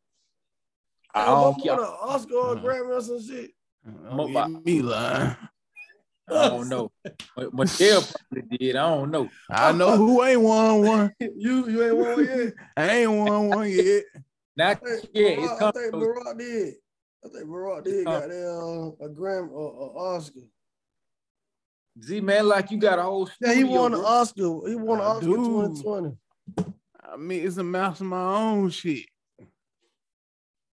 Speaker 8: I don't care.
Speaker 6: won an Oscar or a
Speaker 7: Mhm.
Speaker 6: Grammy or some shit.
Speaker 7: Don't get me lying.
Speaker 8: I don't know. But Michelle probably did. I don't know.
Speaker 7: I know who ain't won one. [laughs]
Speaker 6: You you ain't won yet.
Speaker 7: I ain't won one yet.
Speaker 8: Not
Speaker 6: I think
Speaker 8: yeah,
Speaker 6: Barack-
Speaker 8: it's
Speaker 6: I think
Speaker 8: coming.
Speaker 6: Barack did. I think Barack did
Speaker 8: Uh,
Speaker 6: got that uh, a Grammy or uh, Oscar.
Speaker 8: Z man, like you got a whole
Speaker 6: Yeah, he won an. Oscar. He won an Oscar
Speaker 7: do.
Speaker 6: 2020.
Speaker 7: I mean, it's a mouse of my own shit.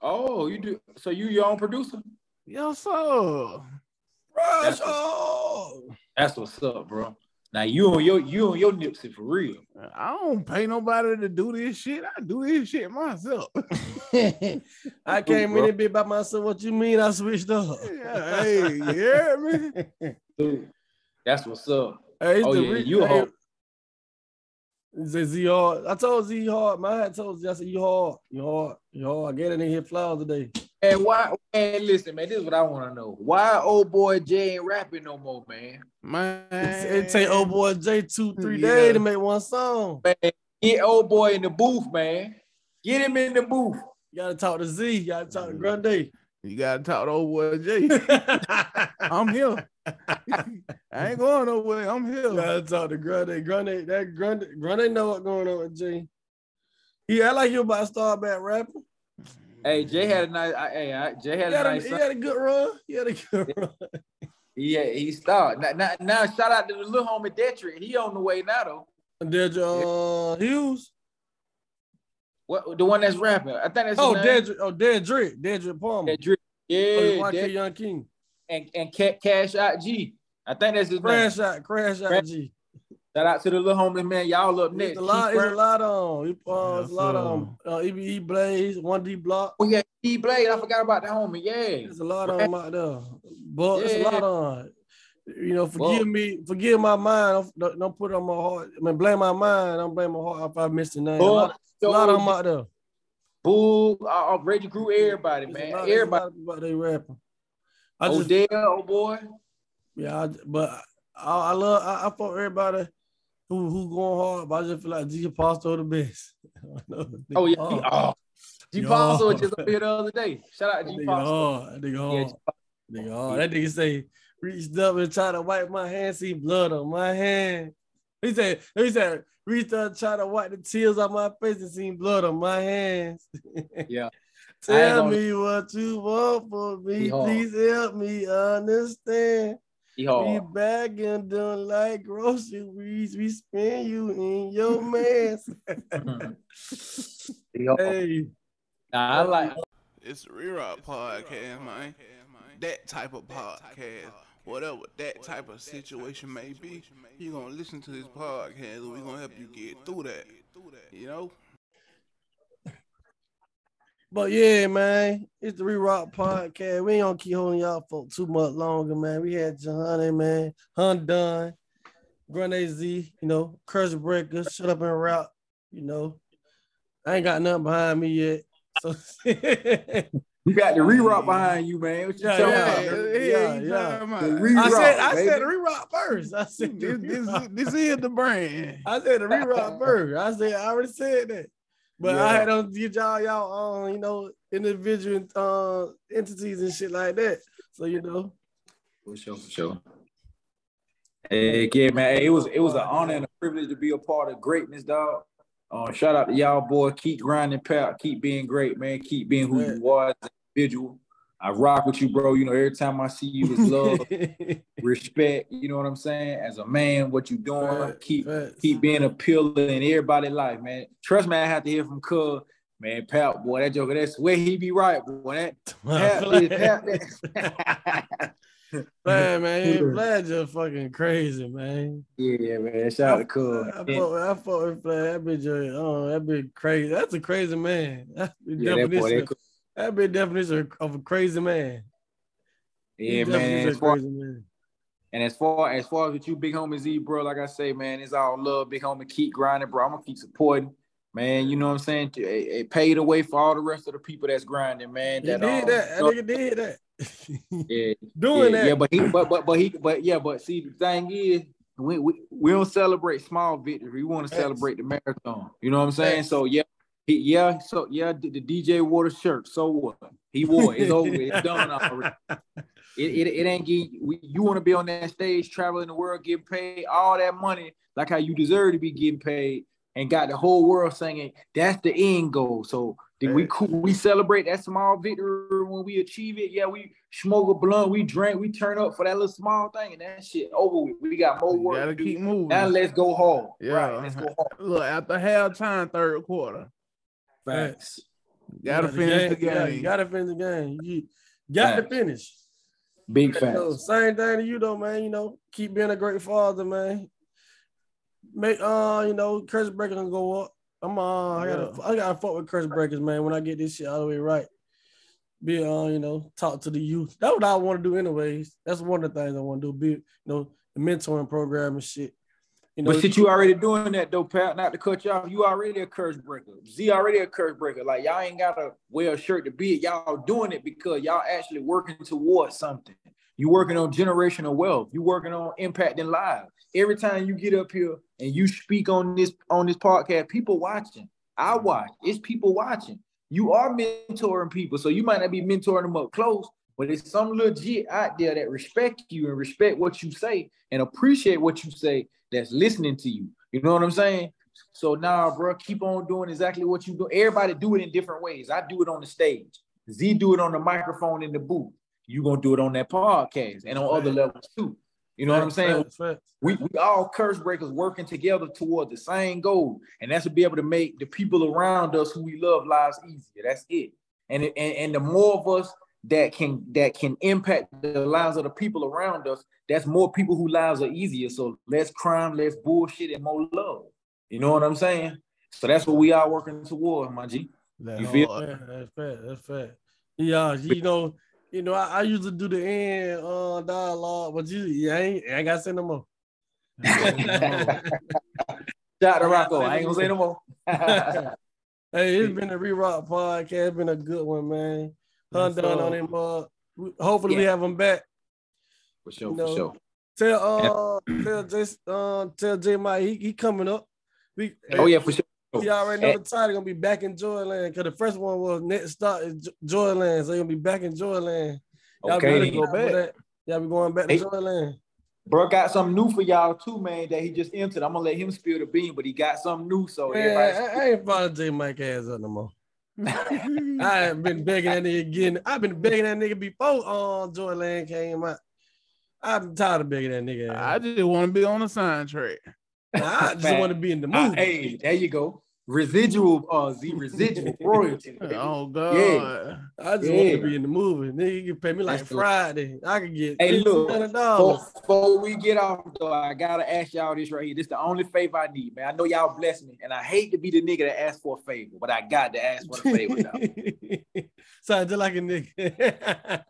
Speaker 8: Oh, you do. So you your own producer?
Speaker 7: Yes, sir.
Speaker 6: Rush
Speaker 8: That's
Speaker 6: oh.
Speaker 8: That's what's up, bro. Now you on your you on your Nipsey for real.
Speaker 7: I don't pay nobody to do this shit. I do this shit myself. [laughs]
Speaker 6: I came in a bit by myself. What you mean? I switched up.
Speaker 7: yeah, hey, you hear me? [laughs]
Speaker 8: Dude, that's what's up.
Speaker 6: Hey, it's
Speaker 8: Oh,
Speaker 6: the
Speaker 8: yeah,
Speaker 6: re-
Speaker 8: you
Speaker 6: hey,
Speaker 8: hard.
Speaker 6: He said Z hard. I told Z hard. Man, I told Z. I said you hard. You hard. You hard. I get it in here flowers today.
Speaker 8: And why? Man, listen, man. This is what I want to know. Why old boy Jay ain't rapping no more, man?
Speaker 7: Man,
Speaker 6: It, it take old boy J two three
Speaker 7: Yeah.
Speaker 6: days to make one song.
Speaker 8: Man, get old boy in the booth, man. Get him in the booth.
Speaker 6: You gotta talk to Z. You gotta talk to Grundy.
Speaker 7: You gotta talk to old boy Jay. [laughs] I'm here. I ain't going nowhere. I'm here.
Speaker 6: gotta talk to Grundy. Grundy. That Grundy. Grundy know what's going on with Jay. He act like you about to start back rapping.
Speaker 8: Hey, Jay had a nice. I, hey, I, Jay
Speaker 6: He
Speaker 8: had a
Speaker 6: had a,
Speaker 8: nice.
Speaker 6: he had a good run. He had a good run.
Speaker 8: He he started. Now, now, now, shout out to the little homie Dedrick. He on the way now though.
Speaker 6: And then uh, Hughes.
Speaker 8: What the one that's rapping? I think that's
Speaker 6: Oh,
Speaker 8: his.
Speaker 6: Dedrick. Oh, Dedrick. Dedrick Palmer.
Speaker 8: Dedrick.
Speaker 6: Oh,
Speaker 8: Yeah,
Speaker 6: YK Young King.
Speaker 8: and and Ca- Cash Out G. I think that's his
Speaker 6: Crash
Speaker 8: name.
Speaker 6: out. Crash out.
Speaker 8: Crash-
Speaker 6: G.
Speaker 8: Shout out to the little homie man. Y'all up next.
Speaker 6: It's a lot. It's a lot on. He- Uh, it's a lot on. Uh, EBE Blaze, One D Block.
Speaker 8: Oh yeah, E Blade. I forgot about that homie. Yeah.
Speaker 6: There's a lot on out there. But it's a lot on. You know, forgive
Speaker 8: Well-
Speaker 6: me, forgive my mind. Don't, don't put it on my heart. I mean, blame my mind. Don't blame my heart if I missed the name. a lot, a lot of them out there.
Speaker 8: Boo, uh, Reggie Crew, everybody, man.
Speaker 6: lot-
Speaker 8: Everybody.
Speaker 6: lot of people out there rapping. I just,
Speaker 8: Odell, oh boy.
Speaker 6: yeah, I, but I, I love, I, I fuck everybody who who going hard. But I just feel like G Apostle the best. [laughs]
Speaker 8: Oh yeah. He, oh. G. Was just up here the other day. Shout out to G Ponzo.
Speaker 6: hard. Nigga
Speaker 8: Yeah,
Speaker 6: hard.
Speaker 8: Ponzo
Speaker 6: Nigga, oh, that nigga say reached up and tried to wipe my hand, see blood on my hand. He said, he said, reached up and tried to wipe the tears off my face and seen blood on my hands. [laughs]
Speaker 8: Yeah.
Speaker 6: Tell
Speaker 8: gonna-
Speaker 6: me what you want for me.
Speaker 8: He hard.
Speaker 6: Please help me understand.
Speaker 8: He
Speaker 6: We
Speaker 8: hard.
Speaker 6: back and done like groceries. We spend you in your mess. [laughs] [laughs]
Speaker 8: He
Speaker 6: hey,
Speaker 8: Nah, I like
Speaker 7: It's the Rerock Podcast, man. That type of podcast, whatever that type of situation may be, you're gonna listen to this podcast and we gonna help you get through that. You know?
Speaker 6: but yeah, man, it's the Re-Rock Podcast. We ain't gonna keep holding y'all for too much longer, man. We had Johanny, man, HunDon, Grande Z, you know, Curse Breaker, Shut Up and Rap, you know. I ain't got nothing behind me yet. So [laughs]
Speaker 8: you got the re-rock behind you, man. What you
Speaker 6: Yeah,
Speaker 8: talking
Speaker 6: yeah,
Speaker 8: about?
Speaker 6: yeah. yeah.
Speaker 8: re-
Speaker 6: I said I
Speaker 8: baby.
Speaker 6: said the re-rock first. I said [laughs]
Speaker 7: This, this, this is the brand.
Speaker 6: I said the re-rock [laughs] first. I said I already said that. But I
Speaker 8: Yeah.
Speaker 6: had to get y'all y'all um, you know, individual uh entities and shit like that. So you know,
Speaker 8: For sure, for sure. Hey, yeah, man. Hey, it was it was an honor and a privilege to be a part of greatness, dog. Uh, shout out to y'all, boy. Keep grinding, pal. Keep being great, man. Keep being who you are as an individual. I rock with you, bro. You know, every time I see you, it's love, [laughs] respect. You know what I'm saying? As a man, what you doing? Keep keep being a pillar in everybody's life, man. Trust me, I have to hear from Cub. Man, Pal, boy, that joker, that's where he be right, boy. That, [laughs] that. [laughs] [laughs] [laughs]
Speaker 6: man, man, Vlad just fucking crazy, man.
Speaker 8: Yeah, man. Shout out to Cub.
Speaker 6: I fuck, I fuck with Vlad. That bitch, oh, that bitch crazy. That's a crazy man. [laughs] That's the
Speaker 8: Yeah, that boy,
Speaker 6: definition.
Speaker 8: that cool.
Speaker 6: that bitch definition of a crazy man.
Speaker 8: Yeah, man. And as
Speaker 6: a
Speaker 8: far,
Speaker 6: man.
Speaker 8: and as far as far as with you, big homie Z, bro, like I say, man, it's all love. Big homie, keep grinding, bro. I'm gonna keep supporting. Man, you know what I'm saying? It, it paid away for all the rest of the people that's grinding, man.
Speaker 6: He did
Speaker 8: um,
Speaker 6: that. That nigga did that. [laughs]
Speaker 8: Yeah,
Speaker 6: Doing
Speaker 8: yeah,
Speaker 6: that.
Speaker 8: Yeah, but he, but but but he, but yeah, but see, the thing is, we we, we don't celebrate small victories. We want to celebrate the marathon. You know what I'm saying? So yeah, he, yeah, so yeah, the, the DJ wore the shirt. So what? He wore it. It's over. It's done already. [laughs] It, it, it ain't getting, we, you want to be on that stage, traveling the world, getting paid all that money, like how you deserve to be getting paid, and got the whole world singing, that's the end goal. So did we cool, we celebrate that small victory when we achieve it. Yeah, we smoke a blunt, we drink, we turn up for that little small thing, and that shit over with. We got more
Speaker 7: You
Speaker 8: work.
Speaker 7: gotta keep moving.
Speaker 8: Now let's go hard.
Speaker 7: Yeah.
Speaker 8: Right, let's go hard.
Speaker 7: Look, after halftime, third quarter,
Speaker 8: Facts.
Speaker 7: gotta
Speaker 6: You
Speaker 7: finish the
Speaker 6: you gotta-
Speaker 7: game.
Speaker 6: You gotta finish the game. You got to
Speaker 8: Facts.
Speaker 6: finish.
Speaker 8: Big
Speaker 6: So,
Speaker 8: facts.
Speaker 6: same thing to you though, man. You know, keep being a great father, man. Make uh, you know, curse breaker gonna go up. I'm uh, I gotta, I gotta fuck with curse breakers, man. When I get this shit all the way right, be uh, you know, talk to the youth. That's what I want to do, anyways. That's one of the things I want to do. Be, you know, the mentoring program and shit. You know,
Speaker 8: But since you already doing that though, Pat, not to cut you off, you already a curse breaker. Z already a curse breaker. Like y'all ain't gotta wear a shirt to be it. Y'all doing it because y'all actually working towards something. You working on generational wealth. You working on impacting lives. Every time you get up here and you speak on this on this podcast, people watching. I watch. It's people watching. You are mentoring people, so you might not be mentoring them up close, but it's some legit out there that respect you and respect what you say and appreciate what you say that's listening to you. You know what I'm saying? So now, bro, keep on doing exactly what you do. Everybody do it in different ways. I do it on the stage. Z do it on the microphone in the booth. You gonna do it on that podcast and on other levels too. You know what I'm saying? We, we all curse breakers working together toward the same goal, and that's to be able to make the people around us who we love lives easier. That's it. And and, and the more of us that can that can impact the lives of the people around us, that's more people whose lives are easier. So less crime, less bullshit, and more love. You know what I'm saying? So that's what we are working toward, my G.
Speaker 7: That
Speaker 8: You feel-.
Speaker 6: That's fact. That's fact. Yeah, you know, you know, I, I usually do the end uh dialogue, but you, yeah, I ain't, I ain't gotta say no more. [laughs]
Speaker 8: Shout out to Rocco. I ain't gonna say no more. [laughs]
Speaker 6: Hey, it's [laughs] been a re-rock podcast. It's been a good one, man. Hun
Speaker 7: Yes,
Speaker 6: done on him. Uh, we- hopefully we have him back.
Speaker 8: for sure,
Speaker 6: You
Speaker 8: for sure.
Speaker 6: Tell uh, tell J, uh, tell J Mike he, he coming up. We
Speaker 8: Oh yeah, for sure.
Speaker 6: He already know
Speaker 8: Eh.
Speaker 6: the title gonna be back in Joyland because the first one was next stop is Jo- Joyland, so he'll be back in Joyland. Y'all
Speaker 8: Okay,
Speaker 6: be
Speaker 8: then.
Speaker 6: go back. Y'all be going back to
Speaker 8: Hey.
Speaker 6: Joyland.
Speaker 8: Bro got something new for y'all too, man. That he just entered. I'm gonna let him spill the bean, but he got something new. So
Speaker 6: Man,
Speaker 8: everybody,
Speaker 6: I, I ain't following J Mike ass up no more. [laughs] I ain't been begging that nigga again. I've been begging that nigga before um Joyland came out. I'm tired of begging that nigga.
Speaker 7: I just want to be on the track.
Speaker 6: I just want to be in the
Speaker 8: Uh, hey, there you go. Residual, uh, Z residual [laughs] royalty.
Speaker 7: Oh God.
Speaker 6: I just
Speaker 8: Yeah.
Speaker 6: want to be in the movie. Nigga, you can pay me like
Speaker 8: That's
Speaker 6: Friday. I can get
Speaker 8: Hey, look, Before, before we get off, though, I gotta ask y'all this right here. This is the only favor I need, man. I know y'all bless me, and I hate to be the nigga that asks for a favor, but I got to ask for a favor. Now. [laughs]
Speaker 6: Sound just like a nigga.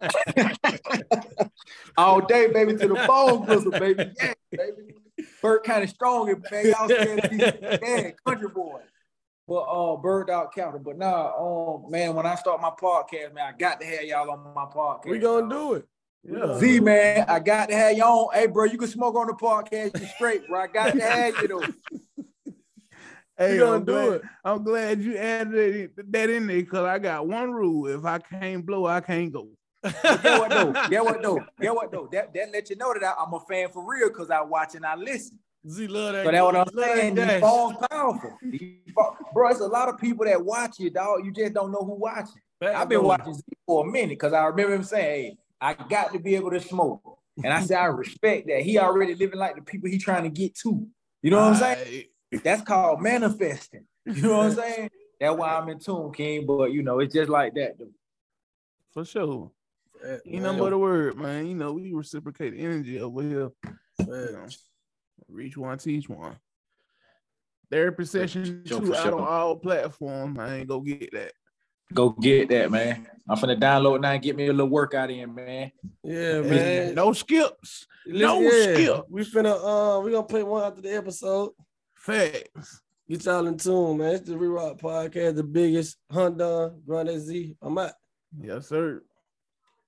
Speaker 6: [laughs]
Speaker 8: All day, baby, to the bone whistle, baby. Yeah, baby. Bird kind of strong, man. Y'all scared these yeah, country boy. But uh, bird out counter. But nah, um, man, when I start my podcast, man, I got to have y'all on my podcast.
Speaker 6: we gonna do it. Yeah.
Speaker 8: Z man, I got to have you on. Hey, bro, you can smoke on the podcast. You straight, bro. I got to [laughs] have you though.
Speaker 7: Hey,
Speaker 6: We gonna
Speaker 7: I'm
Speaker 6: do
Speaker 7: glad,
Speaker 6: it.
Speaker 7: I'm glad you added that in there because I got one rule: if I can't blow, I can't go.
Speaker 8: But get what though? [laughs] Get what though? Get what though? That that let you know that I, I'm a fan for real because I watch and I listen.
Speaker 6: Z love that.
Speaker 8: So that's what I'm saying. These
Speaker 6: gas.
Speaker 8: phones powerful. These pho- Bro, it's a lot of people that watch you, dog. You just don't know who watching.
Speaker 6: Back
Speaker 8: I've been
Speaker 6: door.
Speaker 8: watching Z for a minute because I remember him saying, "Hey, I got to be able to smoke," and I said, "I respect that." He already living like the people he trying to get to. You know what I'm saying? That's called manifesting. You know what I'm [laughs] saying? That's why I'm in tune, King. But you know, it's just like that. Though.
Speaker 7: For sure.
Speaker 6: Yeah,
Speaker 7: You know,
Speaker 6: man.
Speaker 7: but a word, man. You know, we reciprocate energy over here. You know, reach one, teach one. Therapy session
Speaker 8: sure,
Speaker 7: two out
Speaker 8: sure.
Speaker 7: on all platforms. I ain't go get that.
Speaker 8: Go get that, man. I'm finna download now and get me a little workout in, man.
Speaker 6: Yeah, man.
Speaker 7: No skips. No
Speaker 6: Listen,
Speaker 7: skip.
Speaker 6: We finna uh we gonna play one after the episode.
Speaker 7: Facts.
Speaker 6: Get y'all in tune, man. It's the Rerock Podcast, the biggest HunDon Grande Z. I'm out.
Speaker 7: Yes, sir.